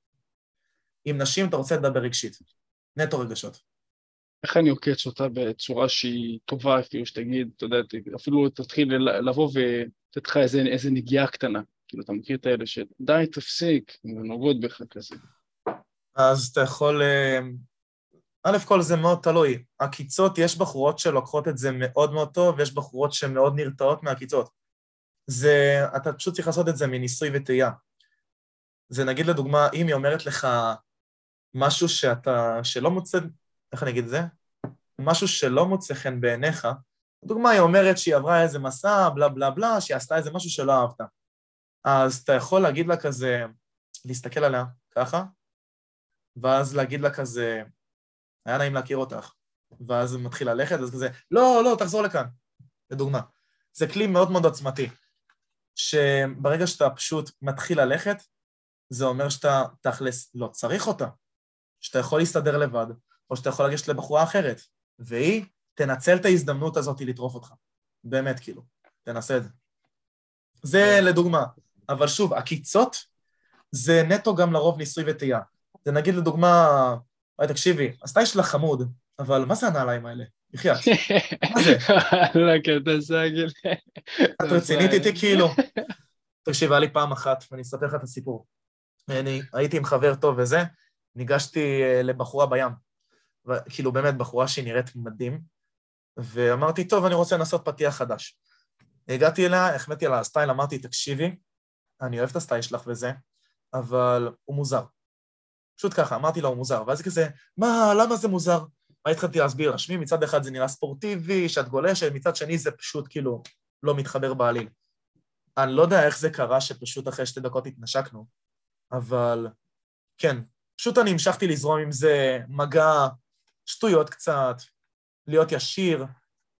עם נשים אתה רוצה לדבר רגשית. נטו רגשות. איך אני עוקץ אותה בצורה שהיא טובה, אפילו שתגיד, אתה יודע, אפילו תתחיל לבוא ותתת לך איזה, איזה נגיעה קטנה. כאילו, אתה מכיר את האלה של די, תפסיק, נוגעות בך כזה. אז אתה יכול... אה, א' כל זה מאוד תלוי. עקיצות, יש בחורות שלוקחות את זה מאוד מאוד טוב, ויש בחורות שמאוד נרתעות מעקיצות. זה, אתה פשוט צריך לעשות את זה מניסוי וטעייה. זה נגיד לדוגמה, אם היא אומרת לך משהו שאתה, שלא מוצא, איך אני אגיד את זה? משהו שלא מוצא חן בעיניך, לדוגמה, היא אומרת שהיא עברה איזה מסע, בלה בלה בלה, שהיא עשתה איזה משהו שלא אהבת. אז אתה יכול להגיד לה כזה, להסתכל עליה ככה, ואז להגיד לה כזה, היה נעים להכיר אותך. ואז הוא מתחיל ללכת, אז כזה, לא, לא, תחזור לכאן, לדוגמה. זה כלי מאוד מאוד עוצמתי, שברגע שאתה פשוט מתחיל ללכת, זה אומר שאתה תכלס לא צריך אותה, שאתה יכול להסתדר לבד, או שאתה יכול לגשת לבחורה אחרת, והיא תנצל את ההזדמנות הזאת לטרוף אותך. באמת, כאילו, תנסה את זה. זה לדוגמה. אבל שוב, עקיצות זה נטו גם לרוב ניסוי וטעייה. זה נגיד לדוגמה, אוי, תקשיבי, הסטייל שלך חמוד, אבל מה זה הנעליים האלה? בחייאת. מה זה? לא, אתה סגל. את רצינית איתי כאילו. תקשיב, היה לי פעם אחת, ואני אספר לך את הסיפור. אני הייתי עם חבר טוב וזה, ניגשתי אה, לבחורה בים. כאילו, באמת, בחורה שהיא נראית מדהים, ואמרתי, טוב, אני רוצה לנסות פתיח חדש. הגעתי אליה, החמאתי על הסטייל, אמרתי, תקשיבי, אני אוהב את הסטייל שלך וזה, אבל הוא מוזר. פשוט ככה, אמרתי לה, הוא מוזר. ואז כזה, מה, למה זה מוזר? מה התחלתי להסביר לה? שמי, מצד אחד זה נראה ספורטיבי, שאת גולשת, מצד שני זה פשוט כאילו לא מתחבר בעליל. אני לא יודע איך זה קרה שפשוט אחרי שתי דקות התנשקנו, אבל כן, פשוט אני המשכתי לזרום עם זה מגע, שטויות קצת, להיות ישיר,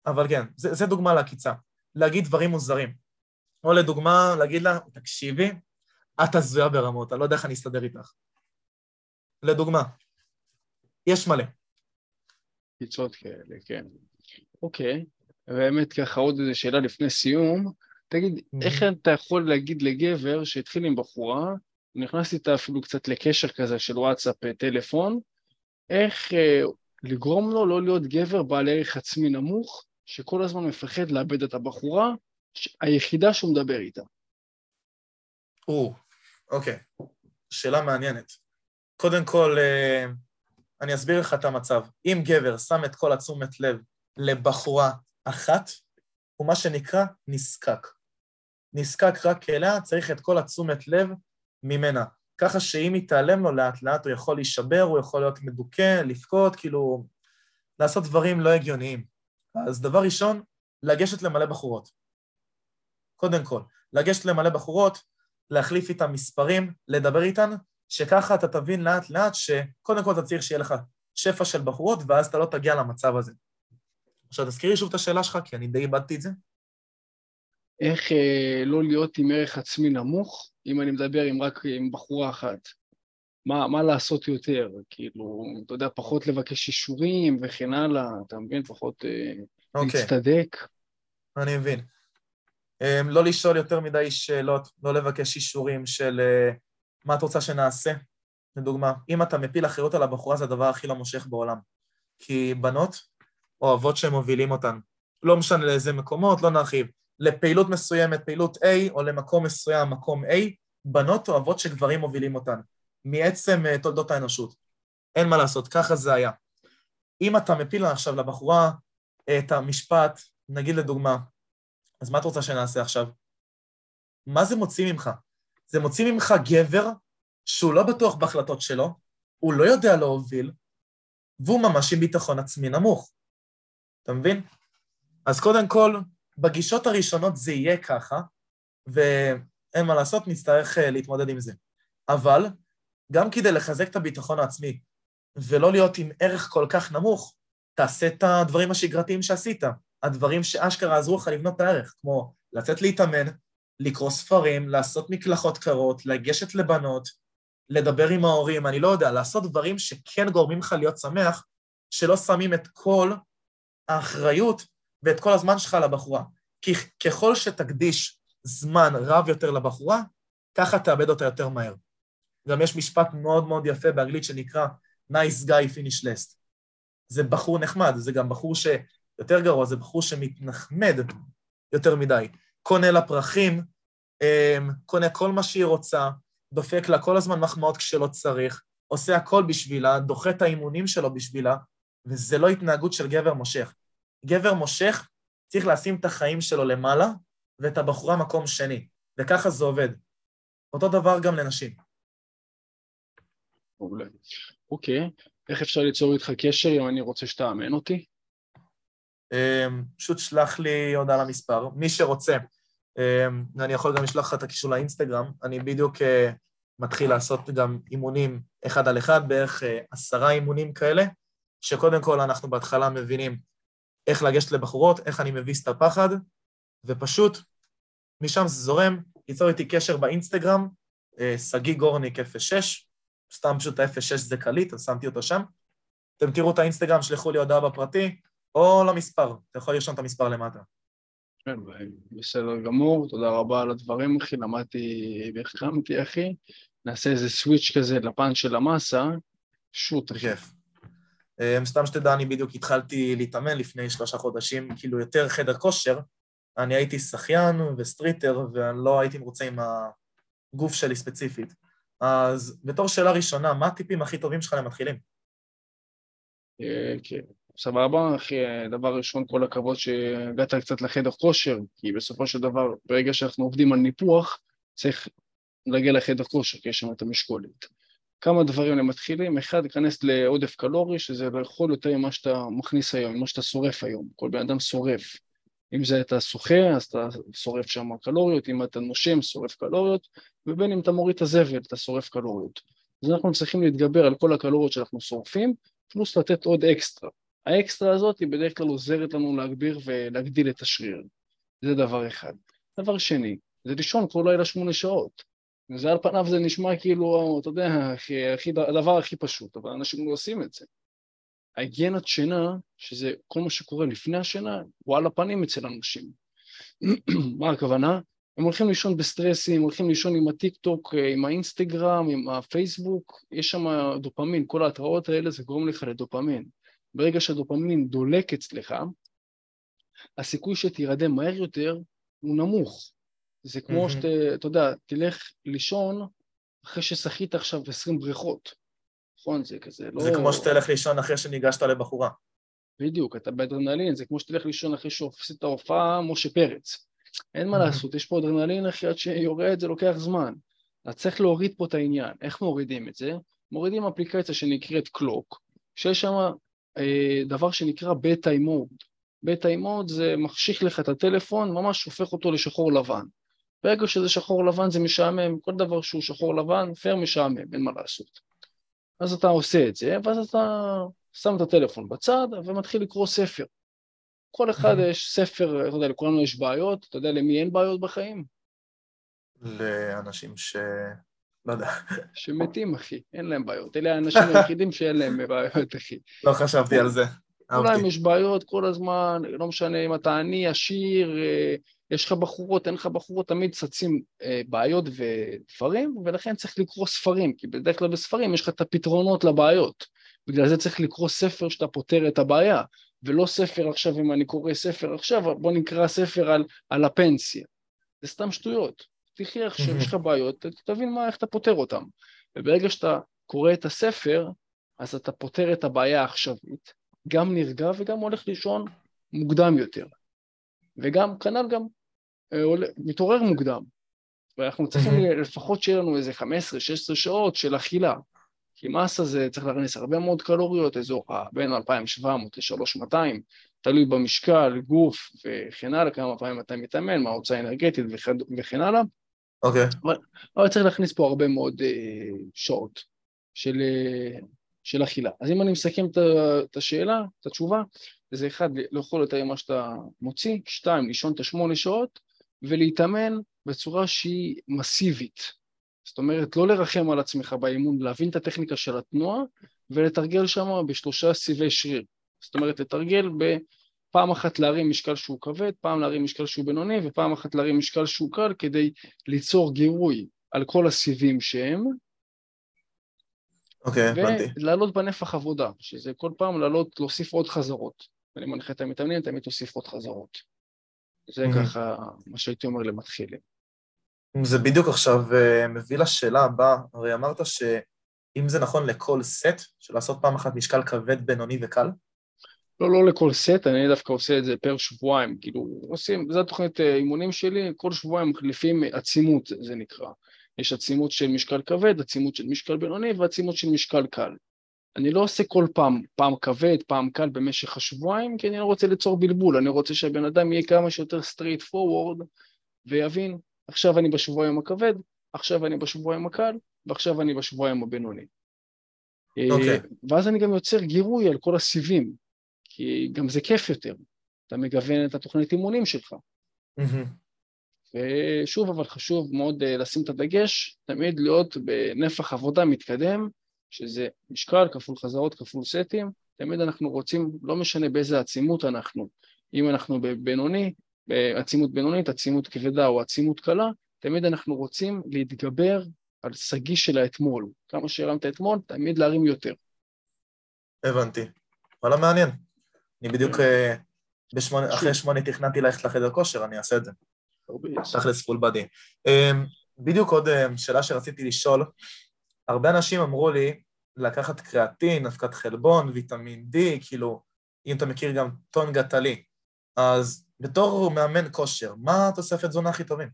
אבל כן, זה, זה דוגמה לעקיצה. להגיד דברים מוזרים. או לדוגמה, להגיד לה, תקשיבי, את הזויה ברמות, אני לא יודע איך אני אסתדר איתך. לדוגמה. יש מלא. קיצות כאלה, כן. אוקיי, באמת ככה עוד איזו שאלה לפני סיום. תגיד, mm-hmm. איך אתה יכול להגיד לגבר שהתחיל עם בחורה, נכנס איתה אפילו קצת לקשר כזה של וואטסאפ, אה, טלפון, איך אה, לגרום לו לא להיות גבר בעל ערך עצמי נמוך, שכל הזמן מפחד לאבד את הבחורה היחידה שהוא מדבר איתה. או, אוקיי. שאלה מעניינת. קודם כל, אה, אני אסביר לך את המצב. אם גבר שם את כל התשומת לב לבחורה אחת, הוא מה שנקרא נזקק. נזקק רק אליה, צריך את כל התשומת לב ממנה. ככה שאם יתעלם לו לאט לאט, הוא יכול להישבר, הוא יכול להיות מדוכא, לבכות, כאילו, לעשות דברים לא הגיוניים. אז דבר ראשון, לגשת למלא בחורות. קודם כל, לגשת למלא בחורות, להחליף איתן מספרים, לדבר איתן, שככה אתה תבין לאט לאט שקודם כל אתה צריך שיהיה לך שפע של בחורות, ואז אתה לא תגיע למצב הזה. עכשיו תזכירי שוב את השאלה שלך, כי אני די איבדתי את זה. איך אה, לא להיות עם ערך עצמי נמוך, אם אני מדבר עם רק עם בחורה אחת? מה, מה לעשות יותר? כאילו, אתה יודע, פחות לבקש אישורים וכן הלאה, אתה מבין? פחות אה, okay. אוקיי. להצטדק. אני מבין. Um, לא לשאול יותר מדי שאלות, לא לבקש אישורים של uh, מה את רוצה שנעשה. לדוגמה, אם אתה מפיל אחריות על הבחורה זה הדבר הכי לא מושך בעולם. כי בנות אוהבות שהם מובילים אותן. לא משנה לאיזה מקומות, לא נרחיב. לפעילות מסוימת, פעילות A, או למקום מסוים, מקום A, בנות אוהבות שגברים מובילים אותן. מעצם uh, תולדות האנושות. אין מה לעשות, ככה זה היה. אם אתה מפיל עכשיו לבחורה את המשפט, נגיד לדוגמה, אז מה את רוצה שנעשה עכשיו? מה זה מוציא ממך? זה מוציא ממך גבר שהוא לא בטוח בהחלטות שלו, הוא לא יודע להוביל, והוא ממש עם ביטחון עצמי נמוך. אתה מבין? אז קודם כל, בגישות הראשונות זה יהיה ככה, ואין מה לעשות, נצטרך אה, להתמודד עם זה. אבל גם כדי לחזק את הביטחון העצמי ולא להיות עם ערך כל כך נמוך, תעשה את הדברים השגרתיים שעשית, הדברים שאשכרה עזרו לך לבנות את הערך, כמו לצאת להתאמן, לקרוא ספרים, לעשות מקלחות קרות, לגשת לבנות, לדבר עם ההורים, אני לא יודע, לעשות דברים שכן גורמים לך להיות שמח, שלא שמים את כל האחריות ואת כל הזמן שלך לבחורה. כי ככל שתקדיש זמן רב יותר לבחורה, ככה תאבד אותה יותר מהר. גם יש משפט מאוד מאוד יפה באנגלית שנקרא nice guy finish last. זה בחור נחמד, זה גם בחור שיותר גרוע, זה בחור שמתנחמד יותר מדי. קונה לה פרחים, אמ, קונה כל מה שהיא רוצה, דופק לה כל הזמן מחמאות כשלא צריך, עושה הכל בשבילה, דוחה את האימונים שלו בשבילה, וזה לא התנהגות של גבר מושך. גבר מושך צריך לשים את החיים שלו למעלה, ואת הבחורה מקום שני, וככה זה עובד. אותו דבר גם לנשים. אוקיי, איך אפשר ליצור איתך קשר אם אני רוצה שתאמן אותי? אמ, פשוט שלח לי הודעה למספר. מי שרוצה, אמ, אני יכול גם לשלוח לך את הקישור לאינסטגרם. אני בדיוק אה, מתחיל לעשות גם אימונים אחד על אחד, בערך אה, עשרה אימונים כאלה, שקודם כל אנחנו בהתחלה מבינים איך לגשת לבחורות, איך אני מביס את הפחד, ופשוט משם זה זורם, ייצור איתי קשר באינסטגרם, אה, שגיא גורניק 06, סתם פשוט ה-06 זה קליט, אז שמתי אותו שם. אתם תראו את האינסטגרם, שלחו לי הודעה בפרטי, או למספר, אתה יכול לרשום את המספר למטה. כן, בסדר גמור, תודה רבה על הדברים, אחי, למדתי והחכמתי, אחי. נעשה איזה סוויץ' כזה לפן של המאסה, שוט, אחי. כיף. אמ, סתם שתדע, אני בדיוק התחלתי להתאמן לפני שלושה חודשים, כאילו יותר חדר כושר. אני הייתי שחיין וסטריטר, ולא הייתי מרוצה עם הגוף שלי ספציפית. אז בתור שאלה ראשונה, מה הטיפים הכי טובים שלך למתחילים? אה, כן, סבבה, אחי, דבר ראשון, כל הכבוד שהגעת קצת לחדר כושר, כי בסופו של דבר, ברגע שאנחנו עובדים על ניפוח, צריך להגיע לחדר כושר, כי יש שם את המשקולת. כמה דברים למתחילים, אחד, להיכנס לעודף קלורי, שזה לאכול יותר ממה שאתה מכניס היום, ממה שאתה שורף היום, כל בן אדם שורף. אם זה אתה שוחה, אז אתה שורף שם קלוריות, אם אתה נושם, שורף קלוריות, ובין אם אתה מוריד את הזבל, אתה שורף קלוריות. אז אנחנו צריכים להתגבר על כל הקלוריות שאנחנו שורפים, פלוס לתת עוד אקסטרה. האקסטרה הזאת היא בדרך כלל עוזרת לנו להגביר ולהגדיל את השריר. זה דבר אחד. דבר שני, זה לישון כל לילה שמונה שעות. וזה על פניו זה נשמע כאילו, אתה יודע, הכי, הכי, הדבר הכי פשוט, אבל אנשים לא עושים את זה. ההיגיינת שינה, שזה כל מה שקורה לפני השינה, הוא על הפנים אצל אנשים. מה הכוונה? הם הולכים לישון בסטרסים, הולכים לישון עם הטיק טוק, עם האינסטגרם, עם הפייסבוק, יש שם דופמין, כל ההתראות האלה זה גורם לך לדופמין. ברגע שהדופמין דולק אצלך, הסיכוי שתירדם מהר יותר הוא נמוך. זה כמו שאתה, אתה יודע, תלך לישון אחרי ששחית עכשיו 20 בריכות. נכון? זה כזה לא... זה כמו שתלך לישון אחרי שניגשת לבחורה. בדיוק, אתה באדרנלין, זה כמו שתלך לישון אחרי שעשית הופעה משה פרץ. אין מה לעשות, יש פה אדרנלין אחי עד שיורד, זה לוקח זמן. אז צריך להוריד פה את העניין. איך מורידים את זה? מורידים אפליקציה שנקראת קלוק, שיש שם אה, דבר שנקרא בטאי מוד. בטאי מוד זה מחשיך לך את הטלפון, ממש הופך אותו לשחור לבן. ברגע שזה שחור לבן זה משעמם, כל דבר שהוא שחור לבן, פייר משעמם, אין מה לעשות. אז אתה עושה את זה, ואז אתה שם את הטלפון בצד ומתחיל לקרוא ספר. כל אחד יש ספר, אתה יודע, לכולנו יש בעיות, אתה יודע למי אין בעיות בחיים? לאנשים ש... לא יודע. שמתים, אחי, אין להם בעיות. אלה האנשים היחידים שאין להם בעיות, אחי. לא חשבתי על זה. אולי יש בעיות כל הזמן, לא משנה אם אתה עני, עשיר, אה, יש לך בחורות, אין לך בחורות, תמיד צצים אה, בעיות ודברים, ולכן צריך לקרוא ספרים, כי בדרך כלל בספרים יש לך את הפתרונות לבעיות. בגלל זה צריך לקרוא ספר שאתה פותר את הבעיה, ולא ספר עכשיו, אם אני קורא ספר עכשיו, בוא נקרא ספר על, על הפנסיה. זה סתם שטויות. תחי איך שיש לך בעיות, תבין מה, איך אתה פותר אותן. וברגע שאתה קורא את הספר, אז אתה פותר את הבעיה העכשווית, גם נרגע וגם הולך לישון מוקדם יותר. וגם, כנ"ל גם, אה, מתעורר מוקדם. ואנחנו צריכים לפחות שיהיה לנו איזה 15-16 שעות של אכילה. כי מסה זה צריך להכניס הרבה מאוד קלוריות, אזור בין 2,700 ל-3,200, תלוי במשקל, גוף וכן הלאה, כמה פעמים אתה מתאמן, מה ההוצאה האנרגטית וכן הלאה. אוקיי. Okay. אבל, אבל צריך להכניס פה הרבה מאוד uh, שעות של, uh, של אכילה. אז אם אני מסכם את השאלה, את התשובה, זה אחד, לאכול יותר ממה שאתה מוציא, שתיים, לישון את השמונה שעות, ולהתאמן בצורה שהיא מסיבית. זאת אומרת, לא לרחם על עצמך באימון, להבין את הטכניקה של התנועה, ולתרגל שם בשלושה סיבי שריר. זאת אומרת, לתרגל בפעם אחת להרים משקל שהוא כבד, פעם להרים משקל שהוא בינוני, ופעם אחת להרים משקל שהוא קל, כדי ליצור גירוי על כל הסיבים שהם, אוקיי, okay, הבנתי. ולעלות בנפח עבודה, שזה כל פעם לעלות, להוסיף עוד חזרות. אני מנחה את המתאמנים, תמיד תוסיף עוד חזרות. זה mm-hmm. ככה מה שהייתי אומר למתחילים. זה בדיוק עכשיו אה, מביא לשאלה הבאה, הרי אמרת שאם זה נכון לכל סט, של לעשות פעם אחת משקל כבד, בינוני וקל? לא, לא לכל סט, אני דווקא עושה את זה פר שבועיים, כאילו, עושים, זו התוכנית אה, אימונים שלי, כל שבועיים מחליפים עצימות, זה נקרא. יש עצימות של משקל כבד, עצימות של משקל בינוני ועצימות של משקל קל. אני לא עושה כל פעם, פעם כבד, פעם קל במשך השבועיים, כי אני לא רוצה ליצור בלבול, אני רוצה שהבן אדם יהיה כמה שיותר straight forward ויבין, עכשיו אני בשבועיים הכבד, עכשיו אני בשבועיים הקל, ועכשיו אני בשבועיים הבינוני. Okay. אה, אוקיי. ואז אני גם יוצר גירוי על כל הסיבים, כי גם זה כיף יותר, אתה מגוון את התוכנית אימונים שלך. Mm-hmm. ושוב, אבל חשוב מאוד אה, לשים את הדגש, תמיד להיות בנפח עבודה מתקדם, שזה משקל כפול חזרות כפול סטים, תמיד אנחנו רוצים, לא משנה באיזה עצימות אנחנו, אם אנחנו בבינוני, בעצימות בינונית, עצימות כבדה או עצימות קלה, תמיד אנחנו רוצים להתגבר על שגיא של האתמול. כמה שהרמת אתמול, תמיד להרים יותר. הבנתי. וואלה מעניין. אני בדיוק אה, בשמונה, אחרי שמונה תכננתי ללכת לחדר כושר, אני אעשה את זה. תכלס פול בדי. אמ, בדיוק עוד אמ, שאלה שרציתי לשאול, הרבה אנשים אמרו לי לקחת קריאטין, אבקת חלבון, ויטמין D, כאילו, אם אתה מכיר גם טונגה טלי, אז בתור מאמן כושר, מה התוספת תזונה הכי טובים?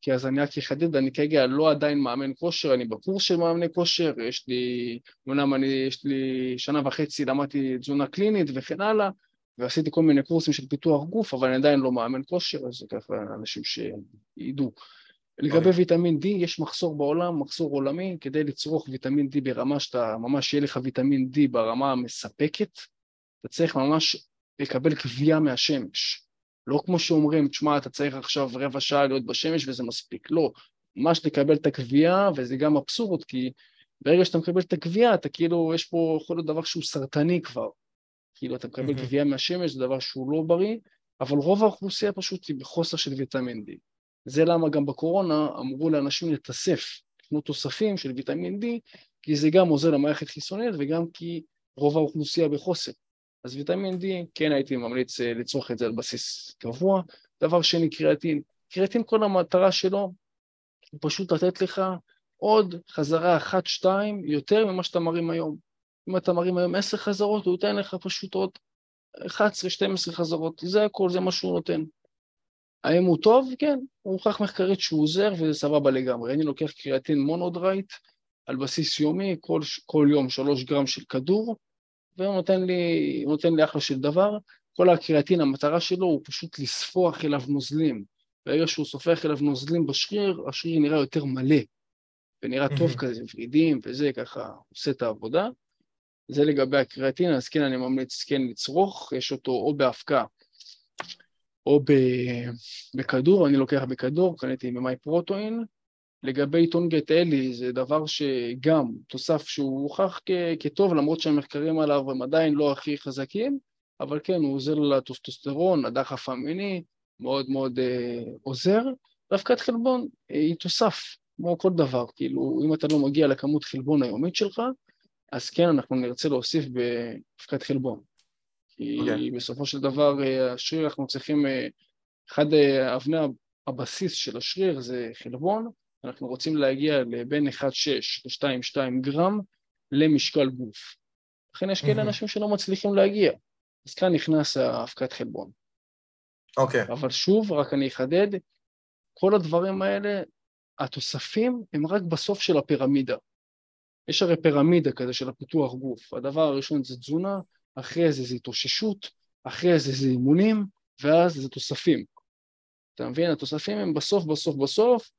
כי אז אני רק אחדד, אני כרגע לא עדיין מאמן כושר, אני בקורס של מאמני כושר, יש לי, אמנם אני, יש לי שנה וחצי למדתי תזונה קלינית וכן הלאה, ועשיתי כל מיני קורסים של פיתוח גוף, אבל אני עדיין לא מאמן כושר, אז זה ככה אנשים שידעו. לגבי אוקיי. ויטמין D, יש מחסור בעולם, מחסור עולמי, כדי לצרוך ויטמין D ברמה שאתה, ממש יהיה לך ויטמין D ברמה המספקת, אתה צריך ממש לקבל קביעה מהשמש. לא כמו שאומרים, תשמע, אתה צריך עכשיו רבע שעה להיות בשמש וזה מספיק. לא, ממש לקבל את הקביעה, וזה גם אבסורד, כי ברגע שאתה מקבל את הקביעה, אתה כאילו, יש פה יכול להיות דבר שהוא סרטני כבר. כאילו, אתה מקבל קביעה מהשמש, זה דבר שהוא לא בריא, אבל רוב האוכלוסייה פשוט היא בחוסר של ויטמין D. זה למה גם בקורונה אמרו לאנשים לתסף, לקנות תוספים של ויטמין D, כי זה גם עוזר למערכת חיסונית וגם כי רוב האוכלוסייה בחוסר. אז ויטמין D, כן הייתי ממליץ אה, לצרוך את זה על בסיס קבוע. דבר שני, קריאטין. קריאטין, כל המטרה שלו הוא פשוט לתת לך עוד חזרה אחת-שתיים יותר ממה שאתה מרים היום. אם אתה מרים היום עשר חזרות, הוא ייתן לך פשוט עוד 11-12 חזרות, זה הכל, זה מה שהוא נותן. האם הוא טוב? כן, הוא מוכרח מחקרית שהוא עוזר וזה סבבה לגמרי. אני לוקח קריאטין מונודרייט על בסיס יומי, כל, כל יום שלוש גרם של כדור, והוא נותן לי, נותן לי אחלה של דבר. כל הקריאטין, המטרה שלו הוא פשוט לספוח אליו נוזלים. ברגע שהוא סופח אליו נוזלים בשריר, השריר נראה יותר מלא, ונראה טוב כזה, ורידים וזה, ככה עושה את העבודה. זה לגבי הקריאטין, אז כן, אני ממליץ כן לצרוך, יש אותו או באבקה או בכדור, אני לוקח בכדור, קניתי ממאי פרוטואין. לגבי טונגט אלי, זה דבר שגם תוסף שהוא הוכח כטוב, למרות שהמחקרים עליו הם עדיין לא הכי חזקים, אבל כן, הוא עוזר לטוסטוסטרון, הדחף המיני, מאוד מאוד אה, עוזר. דווקא חלבון אה, היא תוסף, כמו כל דבר, כאילו, אם אתה לא מגיע לכמות חלבון היומית שלך, אז כן, אנחנו נרצה להוסיף באבקת חלבון. כי okay. אוקיי. בסופו של דבר אה, השריר, אנחנו צריכים, אה, אחד אה, אבני הבסיס של השריר זה חלבון, אנחנו רוצים להגיע לבין 1.6 ל-2.2 גרם למשקל גוף. לכן יש כאלה mm-hmm. אנשים שלא מצליחים להגיע, אז כאן נכנס האבקת חלבון. אוקיי. Okay. אבל שוב, רק אני אחדד, כל הדברים האלה, התוספים הם רק בסוף של הפירמידה. יש הרי פירמידה כזה של הפיתוח גוף. הדבר הראשון זה תזונה, אחרי זה זה התאוששות, אחרי זה זה אימונים, ואז זה תוספים. אתה מבין? התוספים הם בסוף, בסוף, בסוף,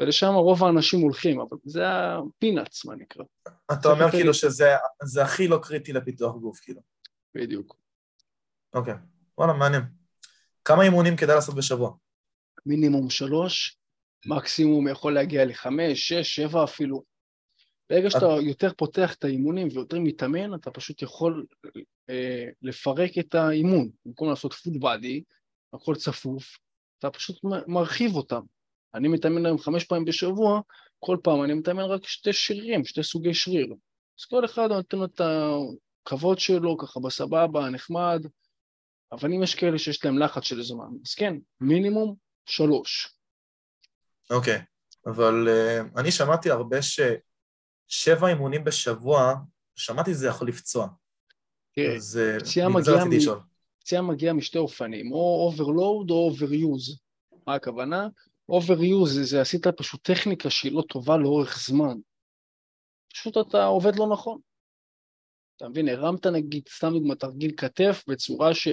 ולשם רוב האנשים הולכים, אבל זה הפינאץ, מה נקרא. אתה אומר כאילו שזה הכי לא קריטי לפיתוח גוף, כאילו. בדיוק. אוקיי, וואלה, מעניין. כמה אימונים כדאי לעשות בשבוע? מינימום שלוש, מקסימום יכול להגיע לחמש, שש, שבע אפילו. ברגע שאתה יותר פותח את האימונים ויותר מתאמן, אתה פשוט יכול אה, לפרק את האימון. במקום לעשות פול בדי, הכל צפוף, אתה פשוט מרחיב אותם. אני מתאמן היום חמש פעמים בשבוע, כל פעם אני מתאמן רק שתי שרירים, שתי סוגי שריר. אז כל אחד נותן לו את הכבוד שלו, ככה בסבבה, נחמד, אבל אם יש כאלה שיש להם לחץ של זמן, אז כן, מינימום שלוש. אוקיי, okay. אבל uh, אני שמעתי הרבה ש... שבע אימונים בשבוע, שמעתי שזה יכול לפצוע. תראה, פציעה מגיעה, מ... פציעה מגיעה משתי אופנים, או overload או overuse. מה הכוונה? overuse זה, זה עשית פשוט טכניקה שהיא לא טובה לאורך זמן. פשוט אתה עובד לא נכון. אתה מבין, הרמת נגיד, סתם דוגמא, תרגיל כתף בצורה ש...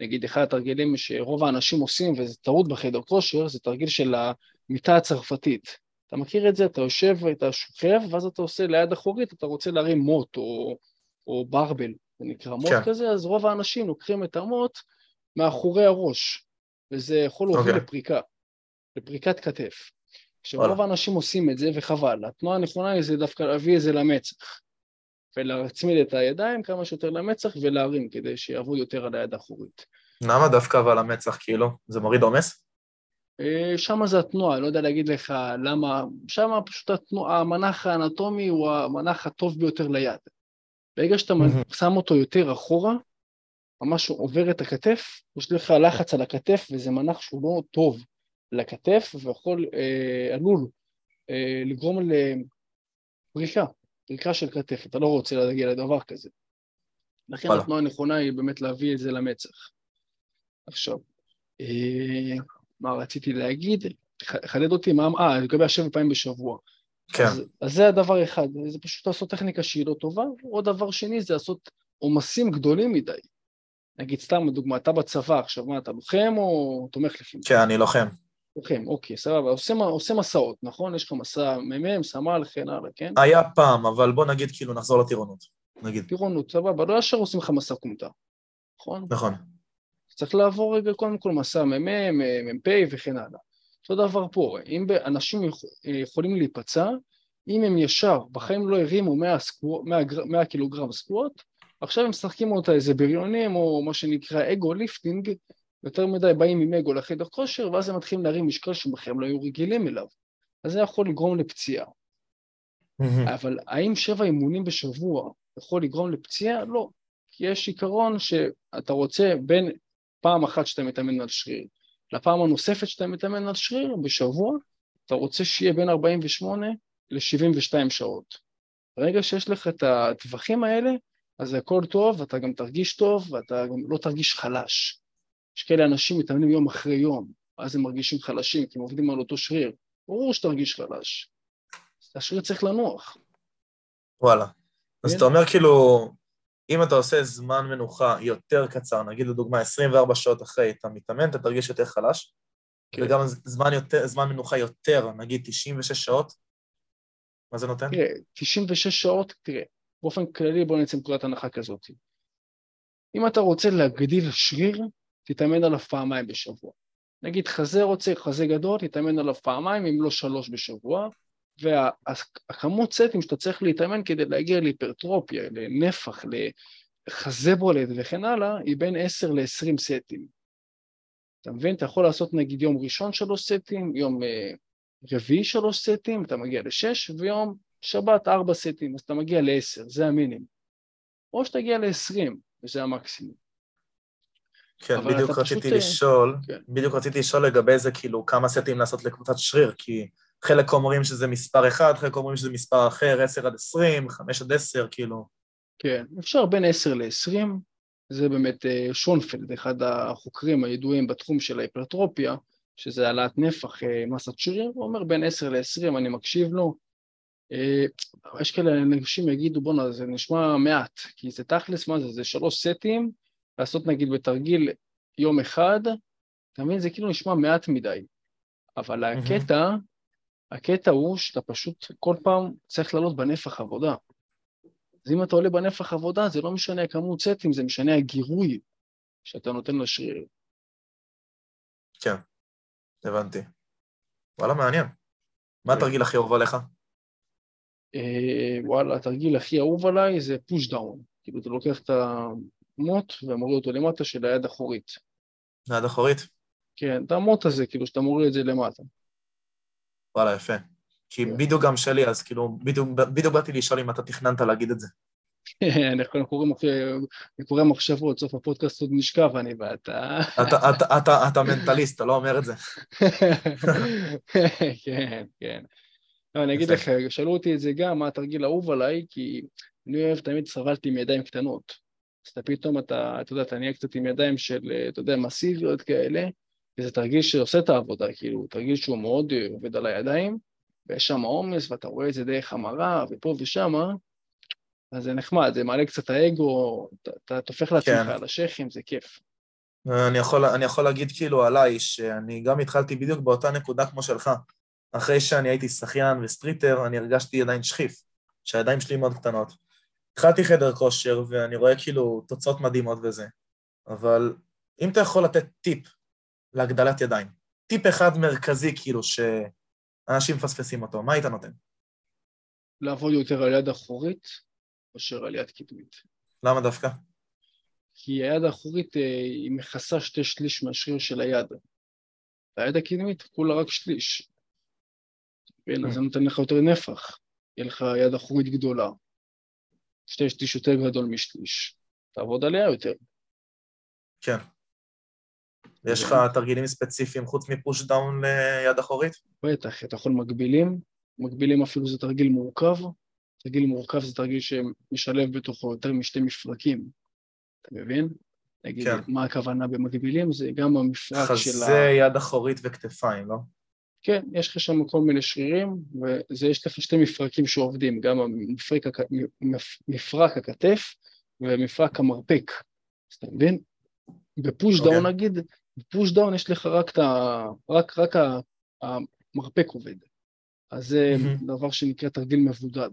נגיד אחד התרגילים שרוב האנשים עושים, וזה טעות בחדר כושר, זה תרגיל של המיטה הצרפתית. אתה מכיר את זה, אתה יושב ואתה שוכב, ואז אתה עושה ליד אחורית, אתה רוצה להרים מוט או, או ברבל, זה נקרא מוט כן. כזה, אז רוב האנשים לוקחים את המוט מאחורי הראש, וזה יכול להוביל okay. אוקיי. לפריקה, לפריקת כתף. כשרוב האנשים עושים את זה, וחבל, התנועה הנכונה היא זה דווקא להביא את זה למצח, ולהצמיד את הידיים כמה שיותר למצח ולהרים, כדי שיעבוד יותר על היד האחורית. למה דווקא אבל המצח, כאילו? זה מוריד עומס? אה, שם זה התנועה, לא יודע להגיד לך למה, שם פשוט התנועה, המנח האנטומי הוא המנח הטוב ביותר ליד. ברגע שאתה mm-hmm. שם אותו יותר אחורה, ממש עובר את הכתף, יש לך לחץ על הכתף וזה מנח שהוא לא טוב לכתף ויכול, אה, עלול אה, לגרום לפריקה, פריקה של כתף, אתה לא רוצה להגיע לדבר כזה. לכן התנועה הנכונה היא באמת להביא את זה למצח. עכשיו, אה, מה רציתי להגיד? חדד אותי מה... אה, לגבי השבע פעמים בשבוע. כן. אז, אז זה הדבר אחד, זה פשוט לעשות טכניקה שהיא לא טובה, עוד דבר שני זה לעשות עומסים גדולים מדי. נגיד סתם לדוגמה, אתה בצבא, עכשיו מה, אתה לוחם או תומך לחימה? כן, אני לוחם. לוחם, אוקיי, סבבה, עושה, עושה מסעות, נכון? יש לך מסע מ"מ, סמל, כן הלאה, כן? היה פעם, אבל בוא נגיד כאילו נחזור לטירונות, נגיד. טירונות, סבבה, לא ישר עושים לך מסע כומתה, נכון? נכון. צריך לעבור רגע קודם כל מסע מ"מ, מ"פ וכן הלאה. אותו דבר פה, אם אנשים יכולים להיפצע, אם הם ישר, בחיים לא הרימו 100, 100, 100 קילוגרם squat, עכשיו הם משחקים אותה איזה בריונים או מה שנקרא ego lifting, יותר מדי באים עם אגו לחדר כושר, ואז הם מתחילים להרים משקל שבחיים לא היו רגילים אליו. אז זה יכול לגרום לפציעה. אבל האם שבע אימונים בשבוע יכול לגרום לפציעה? לא. כי יש עיקרון שאתה רוצה בין פעם אחת שאתה מתאמן על שריר. לפעם הנוספת שאתה מתאמן על שריר בשבוע, אתה רוצה שיהיה בין 48 ל-72 שעות. ברגע שיש לך את הטווחים האלה, אז הכל טוב, ואתה גם תרגיש טוב, ואתה גם לא תרגיש חלש. יש כאלה אנשים מתאמנים יום אחרי יום, אז הם מרגישים חלשים, כי הם עובדים על אותו שריר. ברור שתרגיש חלש. השריר צריך לנוח. וואלה. אז כן? אתה אומר כאילו, אם אתה עושה זמן מנוחה יותר קצר, נגיד לדוגמה 24 שעות אחרי, אתה מתאמן, אתה תרגיש יותר חלש, כן. וגם זמן, יותר, זמן מנוחה יותר, נגיד 96 שעות, מה זה נותן? תראה, 96 שעות, תראה, באופן כללי בוא נצא מנקודת הנחה כזאת. אם אתה רוצה להגדיל שריר, תתאמן עליו פעמיים בשבוע. נגיד חזה רוצה, חזה גדול, תתאמן עליו פעמיים, אם לא שלוש בשבוע, והכמות סטים שאתה צריך להתאמן כדי להגיע להיפרטרופיה, לנפח, לחזה בולט וכן הלאה, היא בין 10 ל-20 סטים. אתה מבין? אתה יכול לעשות נגיד יום ראשון שלוש סטים, יום אה, רביעי שלוש סטים, אתה מגיע לשש, ויום שבת ארבע סטים, אז אתה מגיע לעשר, זה המינימום. או שתגיע לעשרים, וזה המקסימום. כן, בדיוק רציתי פשוט... אה, לשאול, כן. בדיוק רציתי לשאול לגבי זה, כאילו, כמה סטים לעשות לקבוצת שריר, כי חלק אומרים שזה מספר אחד, חלק אומרים שזה מספר אחר, עשר עד עשרים, חמש עד עשר, כאילו. כן, אפשר בין עשר לעשרים, זה באמת אה, שונפלד, אחד החוקרים הידועים בתחום של ההיפרטרופיה, שזה העלאת נפח, אה, מסת שריר, הוא אומר בין 10 ל-20, אני מקשיב לו. אה, יש כאלה אנשים יגידו, בואנה, זה נשמע מעט, כי זה תכלס, מה זה, זה שלוש סטים, לעשות נגיד בתרגיל יום אחד, אתה מבין, זה כאילו נשמע מעט מדי. אבל הקטע, הקטע הוא שאתה פשוט כל פעם צריך לעלות בנפח עבודה. אז אם אתה עולה בנפח עבודה, זה לא משנה הכמות סטים, זה משנה הגירוי שאתה נותן לשריר. כן. הבנתי. וואלה, מעניין. מה. התרגיל הכי אהוב עליך? אה, וואלה, התרגיל הכי אהוב עליי זה push down. כאילו, אתה לוקח את המוט ומוריד אותו למטה של היד אחורית. היד אחורית? כן, את המוט הזה, כאילו, שאתה מוריד את זה למטה. וואלה, יפה. כי כן. בדיוק גם שלי, אז כאילו, בדיוק באתי לשאול אם אתה תכננת להגיד את זה. אנחנו קוראים מחשבות, סוף הפודקאסט עוד נשכב אני ואתה. אתה מנטליסט, אתה לא אומר את זה. כן, כן. לא, אני אגיד לך, שאלו אותי את זה גם, מה התרגיל האהוב עליי, כי אני אוהב, תמיד סבלתי עם ידיים קטנות. אז אתה פתאום, אתה, אתה יודע, אתה נהיה קצת עם ידיים של, אתה יודע, מסיביות כאלה, וזה תרגיל שעושה את העבודה, כאילו, תרגיל שהוא מאוד עובד על הידיים, ויש שם עומס, ואתה רואה את זה דרך המרה, ופה ושמה, אז זה נחמד, זה מעלה קצת האגו, אתה טופח לעצמך כן. על השכם, זה כיף. אני יכול, אני יכול להגיד כאילו עליי, שאני גם התחלתי בדיוק באותה נקודה כמו שלך. אחרי שאני הייתי שחיין ו street-er, אני הרגשתי עדיין שחיף, שהידיים שלי מאוד קטנות. התחלתי חדר כושר, ואני רואה כאילו תוצאות מדהימות וזה. אבל אם אתה יכול לתת טיפ להגדלת ידיים, טיפ אחד מרכזי כאילו שאנשים מפספסים אותו, מה היית נותן? לעבוד יותר על יד אחורית, מאשר על יד קדמית. למה דווקא? כי היד האחורית אה, היא מכסה שתי שליש מהשריר של היד. והיד הקדמית כולה רק שליש. כן, אז זה נותן לך יותר נפח. יהיה לך יד אחורית גדולה. שתי שליש יותר גדול משליש. תעבוד עליה יותר. כן. יש לך תרגילים ספציפיים חוץ מפוש דאון ליד אחורית? בטח, אתה יכול מגבילים, מגבילים אפילו זה תרגיל מורכב, תרגיל מורכב זה תרגיל שמשלב בתוכו יותר משתי מפרקים, אתה מבין? נגיד, כן. מה הכוונה במקבילים? זה גם המפרק של ה... חזה, יד אחורית וכתפיים, לא? כן, יש לך שם כל מיני שרירים, ויש לך שתי מפרקים שעובדים, גם המפרק, הק... מפרק הכתף ומפרק המרפק, אז אתה מבין? בפוש דאון okay. נגיד, ב push down יש לך רק את ה... רק, רק המרפק עובד. אז זה mm-hmm. דבר שנקרא תרגיל מבודד.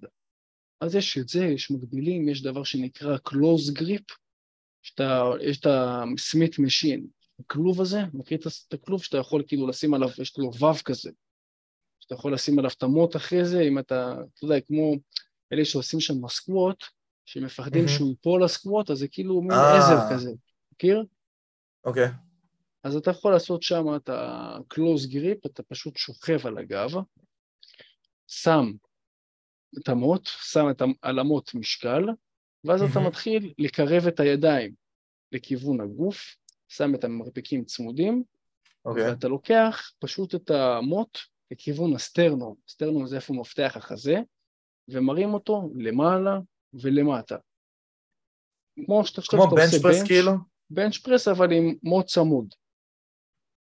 אז יש את זה, יש מקבילים, יש דבר שנקרא close grip, שאתה, יש את ה Smith machine, הכלוב הזה, מכיר את הכלוב שאתה יכול כאילו לשים עליו, יש לו וו כזה, שאתה יכול לשים עליו את המוט אחרי זה, אם אתה, אתה יודע, כמו אלה שעושים שם squat, שמפחדים mm-hmm. שהוא ייפול ל squat, אז זה כאילו מין ah. עזר כזה, מכיר? אוקיי. Okay. אז אתה יכול לעשות שם את ה-close grip, אתה פשוט שוכב על הגב, שם את המוט, שם את על המוט משקל, ואז אתה מתחיל לקרב את הידיים לכיוון הגוף, שם את המרפקים צמודים, okay. אוקיי. ואתה לוקח פשוט את המוט, לכיוון הסטרנום, סטרנום זה איפה מפתח החזה, ומרים אותו למעלה ולמטה. כמו שאתה כמו בנץ' פרס כאילו? בנץ' פרס אבל עם מאוד צמוד.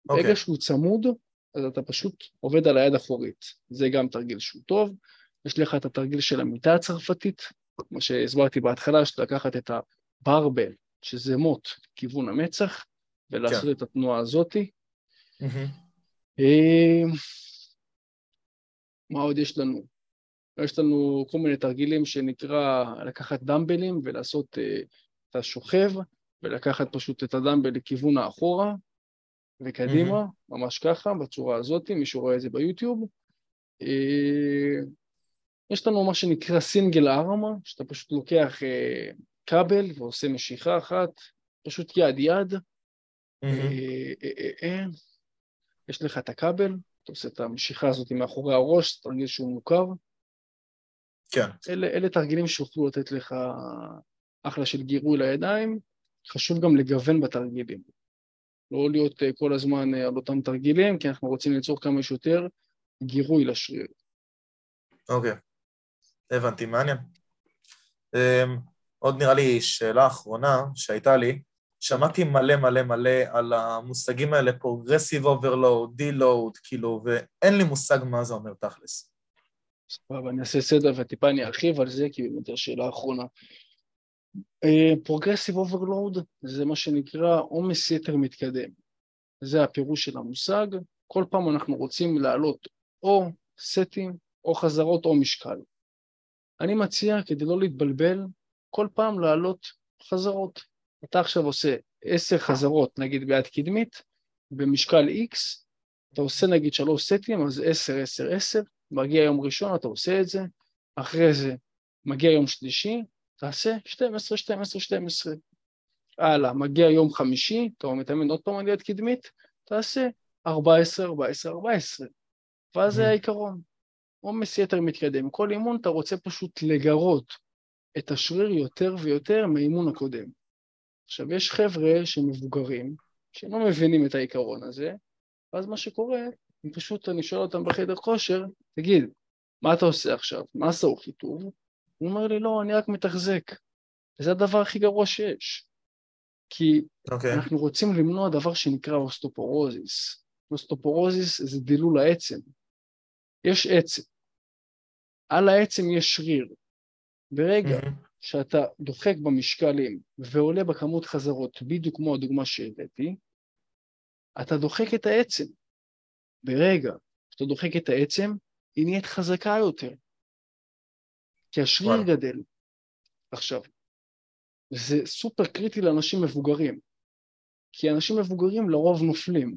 Okay. ברגע אוקיי. שהוא צמוד, אז אתה פשוט עובד על היד האחורית. זה גם תרגיל שהוא טוב. יש לך את התרגיל של המיטה הצרפתית, כמו שהסברתי בהתחלה, שאתה לקחת את הברבל, שזה מוט, כיוון המצח, ולעשות כן. את התנועה הזאתי. Mm-hmm. מה עוד יש לנו? יש לנו כל מיני תרגילים שנקרא לקחת דמבלים ולעשות uh, את השוכב, ולקחת פשוט את הדמבל לכיוון האחורה וקדימה, mm-hmm. ממש ככה, בצורה הזאת, מישהו רואה את זה ביוטיוב. Uh, יש לנו מה שנקרא סינגל ארמה, שאתה פשוט לוקח uh, כבל ועושה משיכה אחת, פשוט יד יד. Uh. יש לך את הכבל, אתה עושה את המשיכה הזאת מאחורי הראש, זה תרגיל שהוא מוכר. כן. אלה, אלה תרגילים שיוכלו לתת לך אחלה של גירוי לידיים, חשוב גם לגוון בתרגילים. לא להיות uh, כל הזמן uh, על אותם תרגילים, כי אנחנו רוצים ליצור כמה שיותר גירוי לשריר. אוקיי, הבנתי, מעניין. Um, עוד נראה לי שאלה אחרונה שהייתה לי, שמעתי מלא מלא מלא על המושגים האלה, progressive overload, deload, כאילו, ואין לי מושג מה זה אומר תכלס. סבבה, אני אעשה סדר וטיפה אני ארחיב על זה, כי באמת השאלה האחרונה. progressive uh, overload זה מה שנקרא עומס יתר מתקדם. זה הפירוש של המושג. כל פעם אנחנו רוצים להעלות או סטים, או חזרות, או משקל. אני מציע, כדי לא להתבלבל, כל פעם להעלות חזרות. אתה עכשיו עושה עשר חזרות, נגיד ביד קדמית, במשקל X, אתה עושה נגיד שלוש סטים, אז עשר, עשר, עשר, מגיע יום ראשון, אתה עושה את זה, אחרי זה מגיע יום שלישי, תעשה 12, 12, 12. הלאה, מגיע יום חמישי, אתה מתאמן עוד פעם על יד קדמית, תעשה 14, 14, 14. ואז זה העיקרון. עומס יתר מתקדם. כל אימון אתה רוצה פשוט לגרות את השריר יותר ויותר מהאימון הקודם. עכשיו, יש חבר'ה שמבוגרים, שהם לא מבינים את העיקרון הזה, ואז מה שקורה, הם פשוט, אני שואל אותם בחדר כושר, תגיד, מה אתה עושה עכשיו? מה עשו חיטוב? הוא אומר לי, לא, אני רק מתחזק. וזה הדבר הכי גרוע שיש. כי okay. אוקיי. אנחנו רוצים למנוע דבר שנקרא אוסטופורוזיס. אוסטופורוזיס זה דילול העצם. יש עצם. על העצם יש שריר. ברגע mm-hmm. שאתה דוחק במשקלים ועולה בכמות חזרות, בדיוק כמו הדוגמה שהבאתי, אתה דוחק את העצם. ברגע שאתה דוחק את העצם, היא נהיית חזקה יותר. כי השריר וואו. גדל. עכשיו, זה סופר קריטי לאנשים מבוגרים, כי אנשים מבוגרים לרוב נופלים.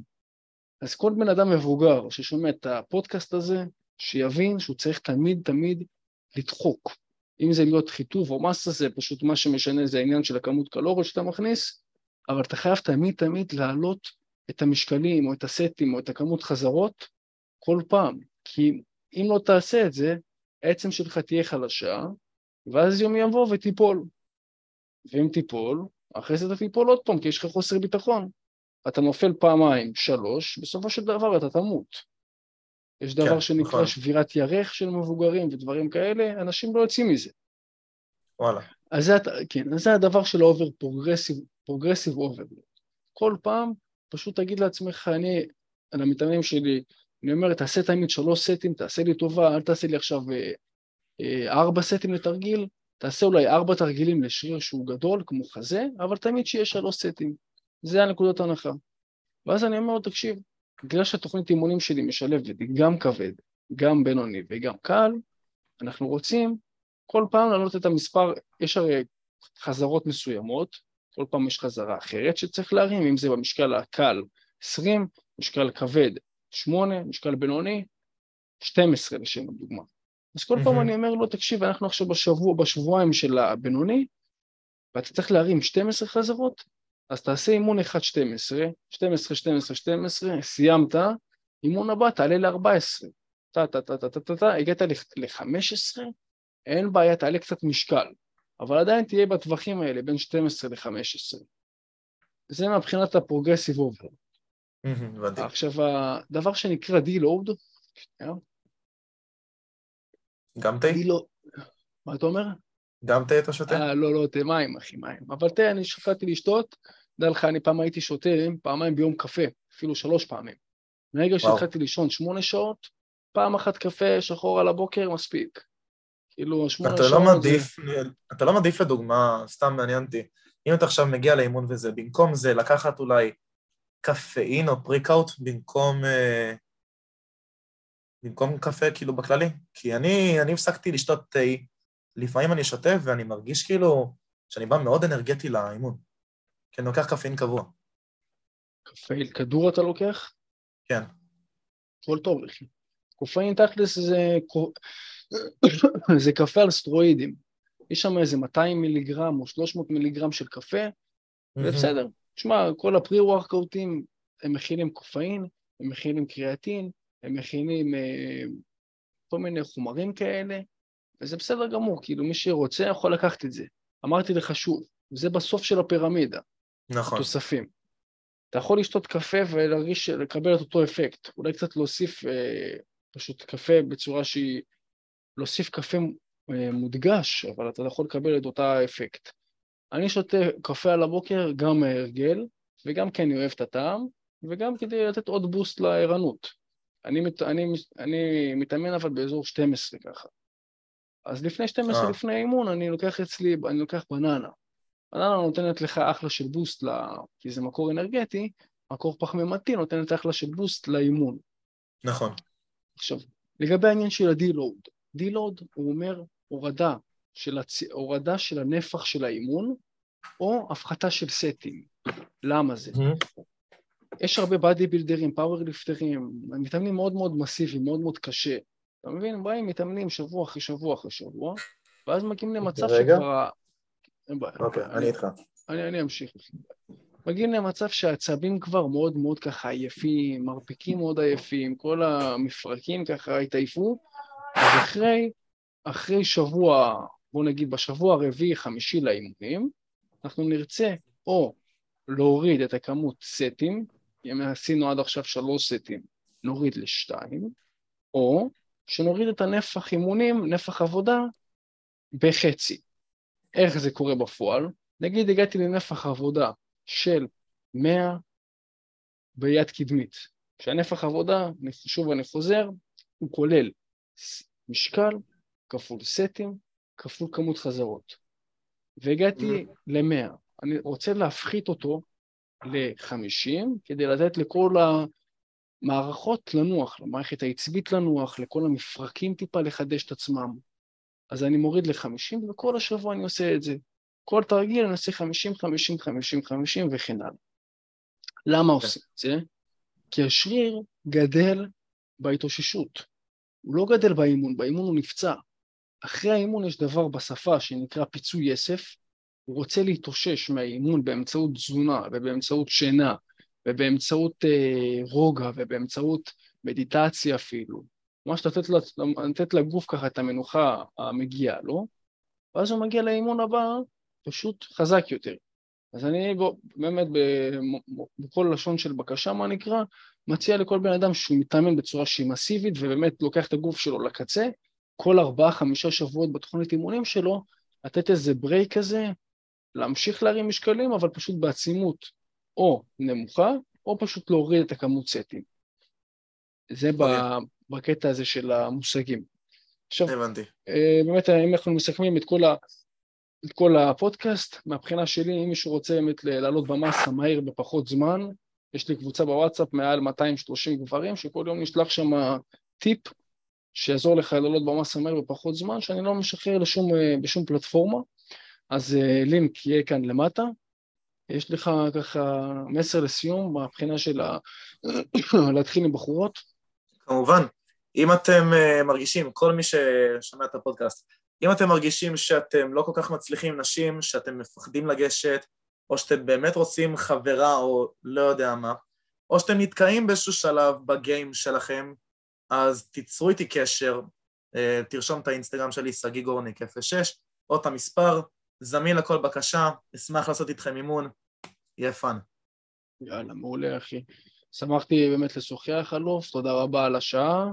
אז כל בן אדם מבוגר ששומע את הפודקאסט הזה, שיבין שהוא צריך תמיד תמיד לדחוק. אם זה להיות חיטוב או מסה, זה פשוט מה שמשנה זה העניין של הכמות קלוריות שאתה מכניס, אבל אתה חייב תמיד תמיד להעלות את המשקלים או את הסטים או את הכמות חזרות כל פעם, כי אם לא תעשה את זה, העצם שלך תהיה חלשה, ואז יום יבוא ותיפול. ואם תיפול, אחרי זה אתה תיפול עוד פעם, כי יש לך חוסר ביטחון. אתה נופל פעמיים, שלוש, בסופו של דבר אתה תמות. יש דבר כן, שנקרא נכון. שבירת ירך של מבוגרים ודברים כאלה, אנשים לא יוצאים מזה. וואלה. אז זה, כן, אז זה הדבר של ה over progressive, progressive over. כל פעם פשוט תגיד לעצמך, אני, על המתאמנים שלי, אני אומר, תעשה תמיד שלוש סטים, תעשה לי טובה, אל תעשה לי עכשיו אה, אה, ארבע סטים לתרגיל, תעשה אולי ארבע תרגילים לשריר שהוא גדול, כמו חזה, אבל תמיד שיהיה שלוש סטים. זה הנקודת ההנחה. ואז אני אומר לו, תקשיב, בגלל שהתוכנית אימונים שלי משלבת גם כבד, גם בינוני וגם קל, אנחנו רוצים כל פעם להעלות את המספר, יש הרי חזרות מסוימות, כל פעם יש חזרה אחרת שצריך להרים, אם זה במשקל הקל 20, משקל כבד 8, משקל בינוני 12 לשם הדוגמה. אז כל פעם אני אומר לו, תקשיב, אנחנו עכשיו בשבוע, בשבועיים של הבינוני, ואתה צריך להרים 12 חזרות, אז תעשה אימון 1-12, 12, 12, 12, סיימת, אימון הבא תעלה ל-14, טה-טה-טה-טה-טה, הגעת ל-15, אין בעיה, תעלה קצת משקל, אבל עדיין תהיה בטווחים האלה בין 12 ל-15. זה מבחינת ה progressive over. עכשיו, הדבר שנקרא deload, שנייה. גם תה? לא... מה אתה אומר? גם תה אתה שותה? אה, לא, לא, תה מים, אחי, מים. אבל תה, אני שקלתי לשתות, דע לך, אני פעם הייתי שותה פעמיים ביום קפה, אפילו שלוש פעמים. מרגע שהתחלתי לישון שמונה שעות, פעם אחת קפה שחור על הבוקר, מספיק. כאילו, שמונה אתה לא שעות... מעדיף, זה... אתה לא מעדיף לדוגמה, סתם מעניין אותי, אם אתה עכשיו מגיע לאימון וזה, במקום זה לקחת אולי קפאין או פריקאוט במקום, אה, במקום קפה כאילו בכללי? כי אני, אני הפסקתי לשתות תה, לפעמים אני שותה ואני מרגיש כאילו שאני בא מאוד אנרגטי לאימון, כי אני לוקח קפאין קבוע. קפאין, כדור אתה לוקח? כן. הכל טוב, אחי. קופאין תכלס זה, זה קפה על סטרואידים. יש שם איזה 200 מיליגרם או 300 מיליגרם של קפה, זה בסדר. תשמע, כל הפרי-וורקאוטים, הם מכילים קופאין, הם מכילים קריאטין, הם מכילים אה, כל מיני חומרים כאלה, וזה בסדר גמור, כאילו מי שרוצה יכול לקחת את זה. אמרתי לך שוב, זה בסוף של הפירמידה. נכון. תוספים. אתה יכול לשתות קפה ולהרגיש, לקבל את אותו אפקט. אולי קצת להוסיף אה, פשוט קפה בצורה שהיא... להוסיף קפה אה, מודגש, אבל אתה יכול לקבל את אותה אפקט. אני שותה קפה על הבוקר גם מהרגל, וגם כי אני אוהב את הטעם, וגם כדי לתת עוד בוסט לערנות. אני, מת, אני, אני מתאמן אבל באזור 12 ככה. אז לפני 12, אה. לפני האימון, אני לוקח אצלי, אני לוקח בננה. בננה נותנת לך אחלה של בוסט, לה, כי זה מקור אנרגטי, מקור פחמימתי נותנת אחלה של בוסט לאימון. נכון. עכשיו, לגבי העניין של ה-D-Load, D-Load הוא אומר הורדה של, הצ... הורדה של הנפח של האימון, או הפחתה של סטים. למה זה? Mm-hmm. יש הרבה באדי בילדרים, פאוור ליפטרים, מתאמנים מאוד מאוד מסיביים, מאוד מאוד קשה. אתה מבין? באים, מתאמנים שבוע אחרי שבוע אחרי שבוע, ואז מגיעים למצב שכבר... אוקיי, אני איתך. אני אמשיך. מגיעים למצב שהעצבים כבר מאוד מאוד ככה עייפים, מרפקים מאוד עייפים, כל המפרקים ככה התעייפו, אז אחרי, אחרי שבוע, בוא נגיד בשבוע הרביעי-חמישי לאימונים, אנחנו נרצה או להוריד את הכמות סטים, אם עשינו עד עכשיו שלוש סטים, נוריד לשתיים, או שנוריד את הנפח אימונים, נפח עבודה, בחצי. איך זה קורה בפועל? נגיד הגעתי לנפח עבודה של 100 ביד קדמית. כשהנפח עבודה, שוב אני חוזר, הוא כולל משקל כפול סטים כפול כמות חזרות. והגעתי ל-100. אני רוצה להפחית אותו ל-50 כדי לתת לכל המערכות לנוח, למערכת העצבית לנוח, לכל המפרקים טיפה לחדש את עצמם. אז אני מוריד ל-50 וכל השבוע אני עושה את זה. כל תרגיל אני עושה 50, 50, 50, 50 וכן הלאה. למה okay. כן. עושים את זה? כי השריר גדל בהתאוששות. הוא לא גדל באימון, באימון הוא נפצע. אחרי האימון יש דבר בשפה שנקרא פיצוי יסף, הוא רוצה להתאושש מהאימון באמצעות תזונה ובאמצעות שינה ובאמצעות אה, רוגע ובאמצעות מדיטציה אפילו. ממש לתת, לתת לגוף ככה את המנוחה המגיעה לו, ואז הוא מגיע לאימון הבא פשוט חזק יותר. אז אני באמת בכל לשון של בקשה, מה נקרא, מציע לכל בן אדם שהוא מתאמן בצורה שהיא מסיבית ובאמת לוקח את הגוף שלו לקצה, כל ארבעה, חמישה שבועות בתוכנית אימונים שלו, לתת איזה ברייק כזה, להמשיך להרים משקלים, אבל פשוט בעצימות או נמוכה, או פשוט להוריד את הכמות סטים. זה. אוקיי. בקטע הזה של המושגים. עכשיו, הבנתי. אה, באמת, אם אנחנו מסכמים את כל, ה, את כל הפודקאסט, מהבחינה שלי, אם מישהו רוצה באמת לעלות במסה מהר בפחות זמן, יש לי קבוצה בוואטסאפ מעל 230 גברים, שכל יום נשלח שם טיפ שיעזור לך לעלות במסה מהר בפחות זמן, שאני לא משחרר לשום, אה, בשום פלטפורמה. אז אה, לינק יהיה כאן למטה. יש לך ככה מסר לסיום מהבחינה של ה... להתחיל עם בחורות? כמובן. אם אתם uh, מרגישים, כל מי ששומע את הפודקאסט, אם אתם מרגישים שאתם לא כל כך מצליחים עם נשים, שאתם מפחדים לגשת, או שאתם באמת רוצים חברה או לא יודע מה, או שאתם נתקעים באיזשהו שלב בגיים שלכם, אז תיצרו איתי קשר, uh, תרשום את האינסטגרם שלי, שגיא גורניק 06, או את המספר, זמין לכל בקשה, אשמח לעשות איתכם אימון, יהיה fun. יאללה, מעולה אחי. שמחתי באמת לשוחח אלוף, תודה רבה על השעה,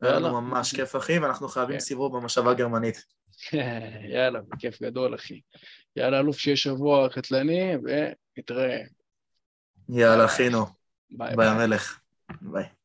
היה. לנו ממש כיף, אחי, ואנחנו חייבים כן. סיבוב במושבה הגרמנית. יאללה, בכיף גדול, אחי. יאללה, אלוף, שיהיה שבוע קטלני, ונתראה. יאללה, אחינו. ביי המלך. ביי.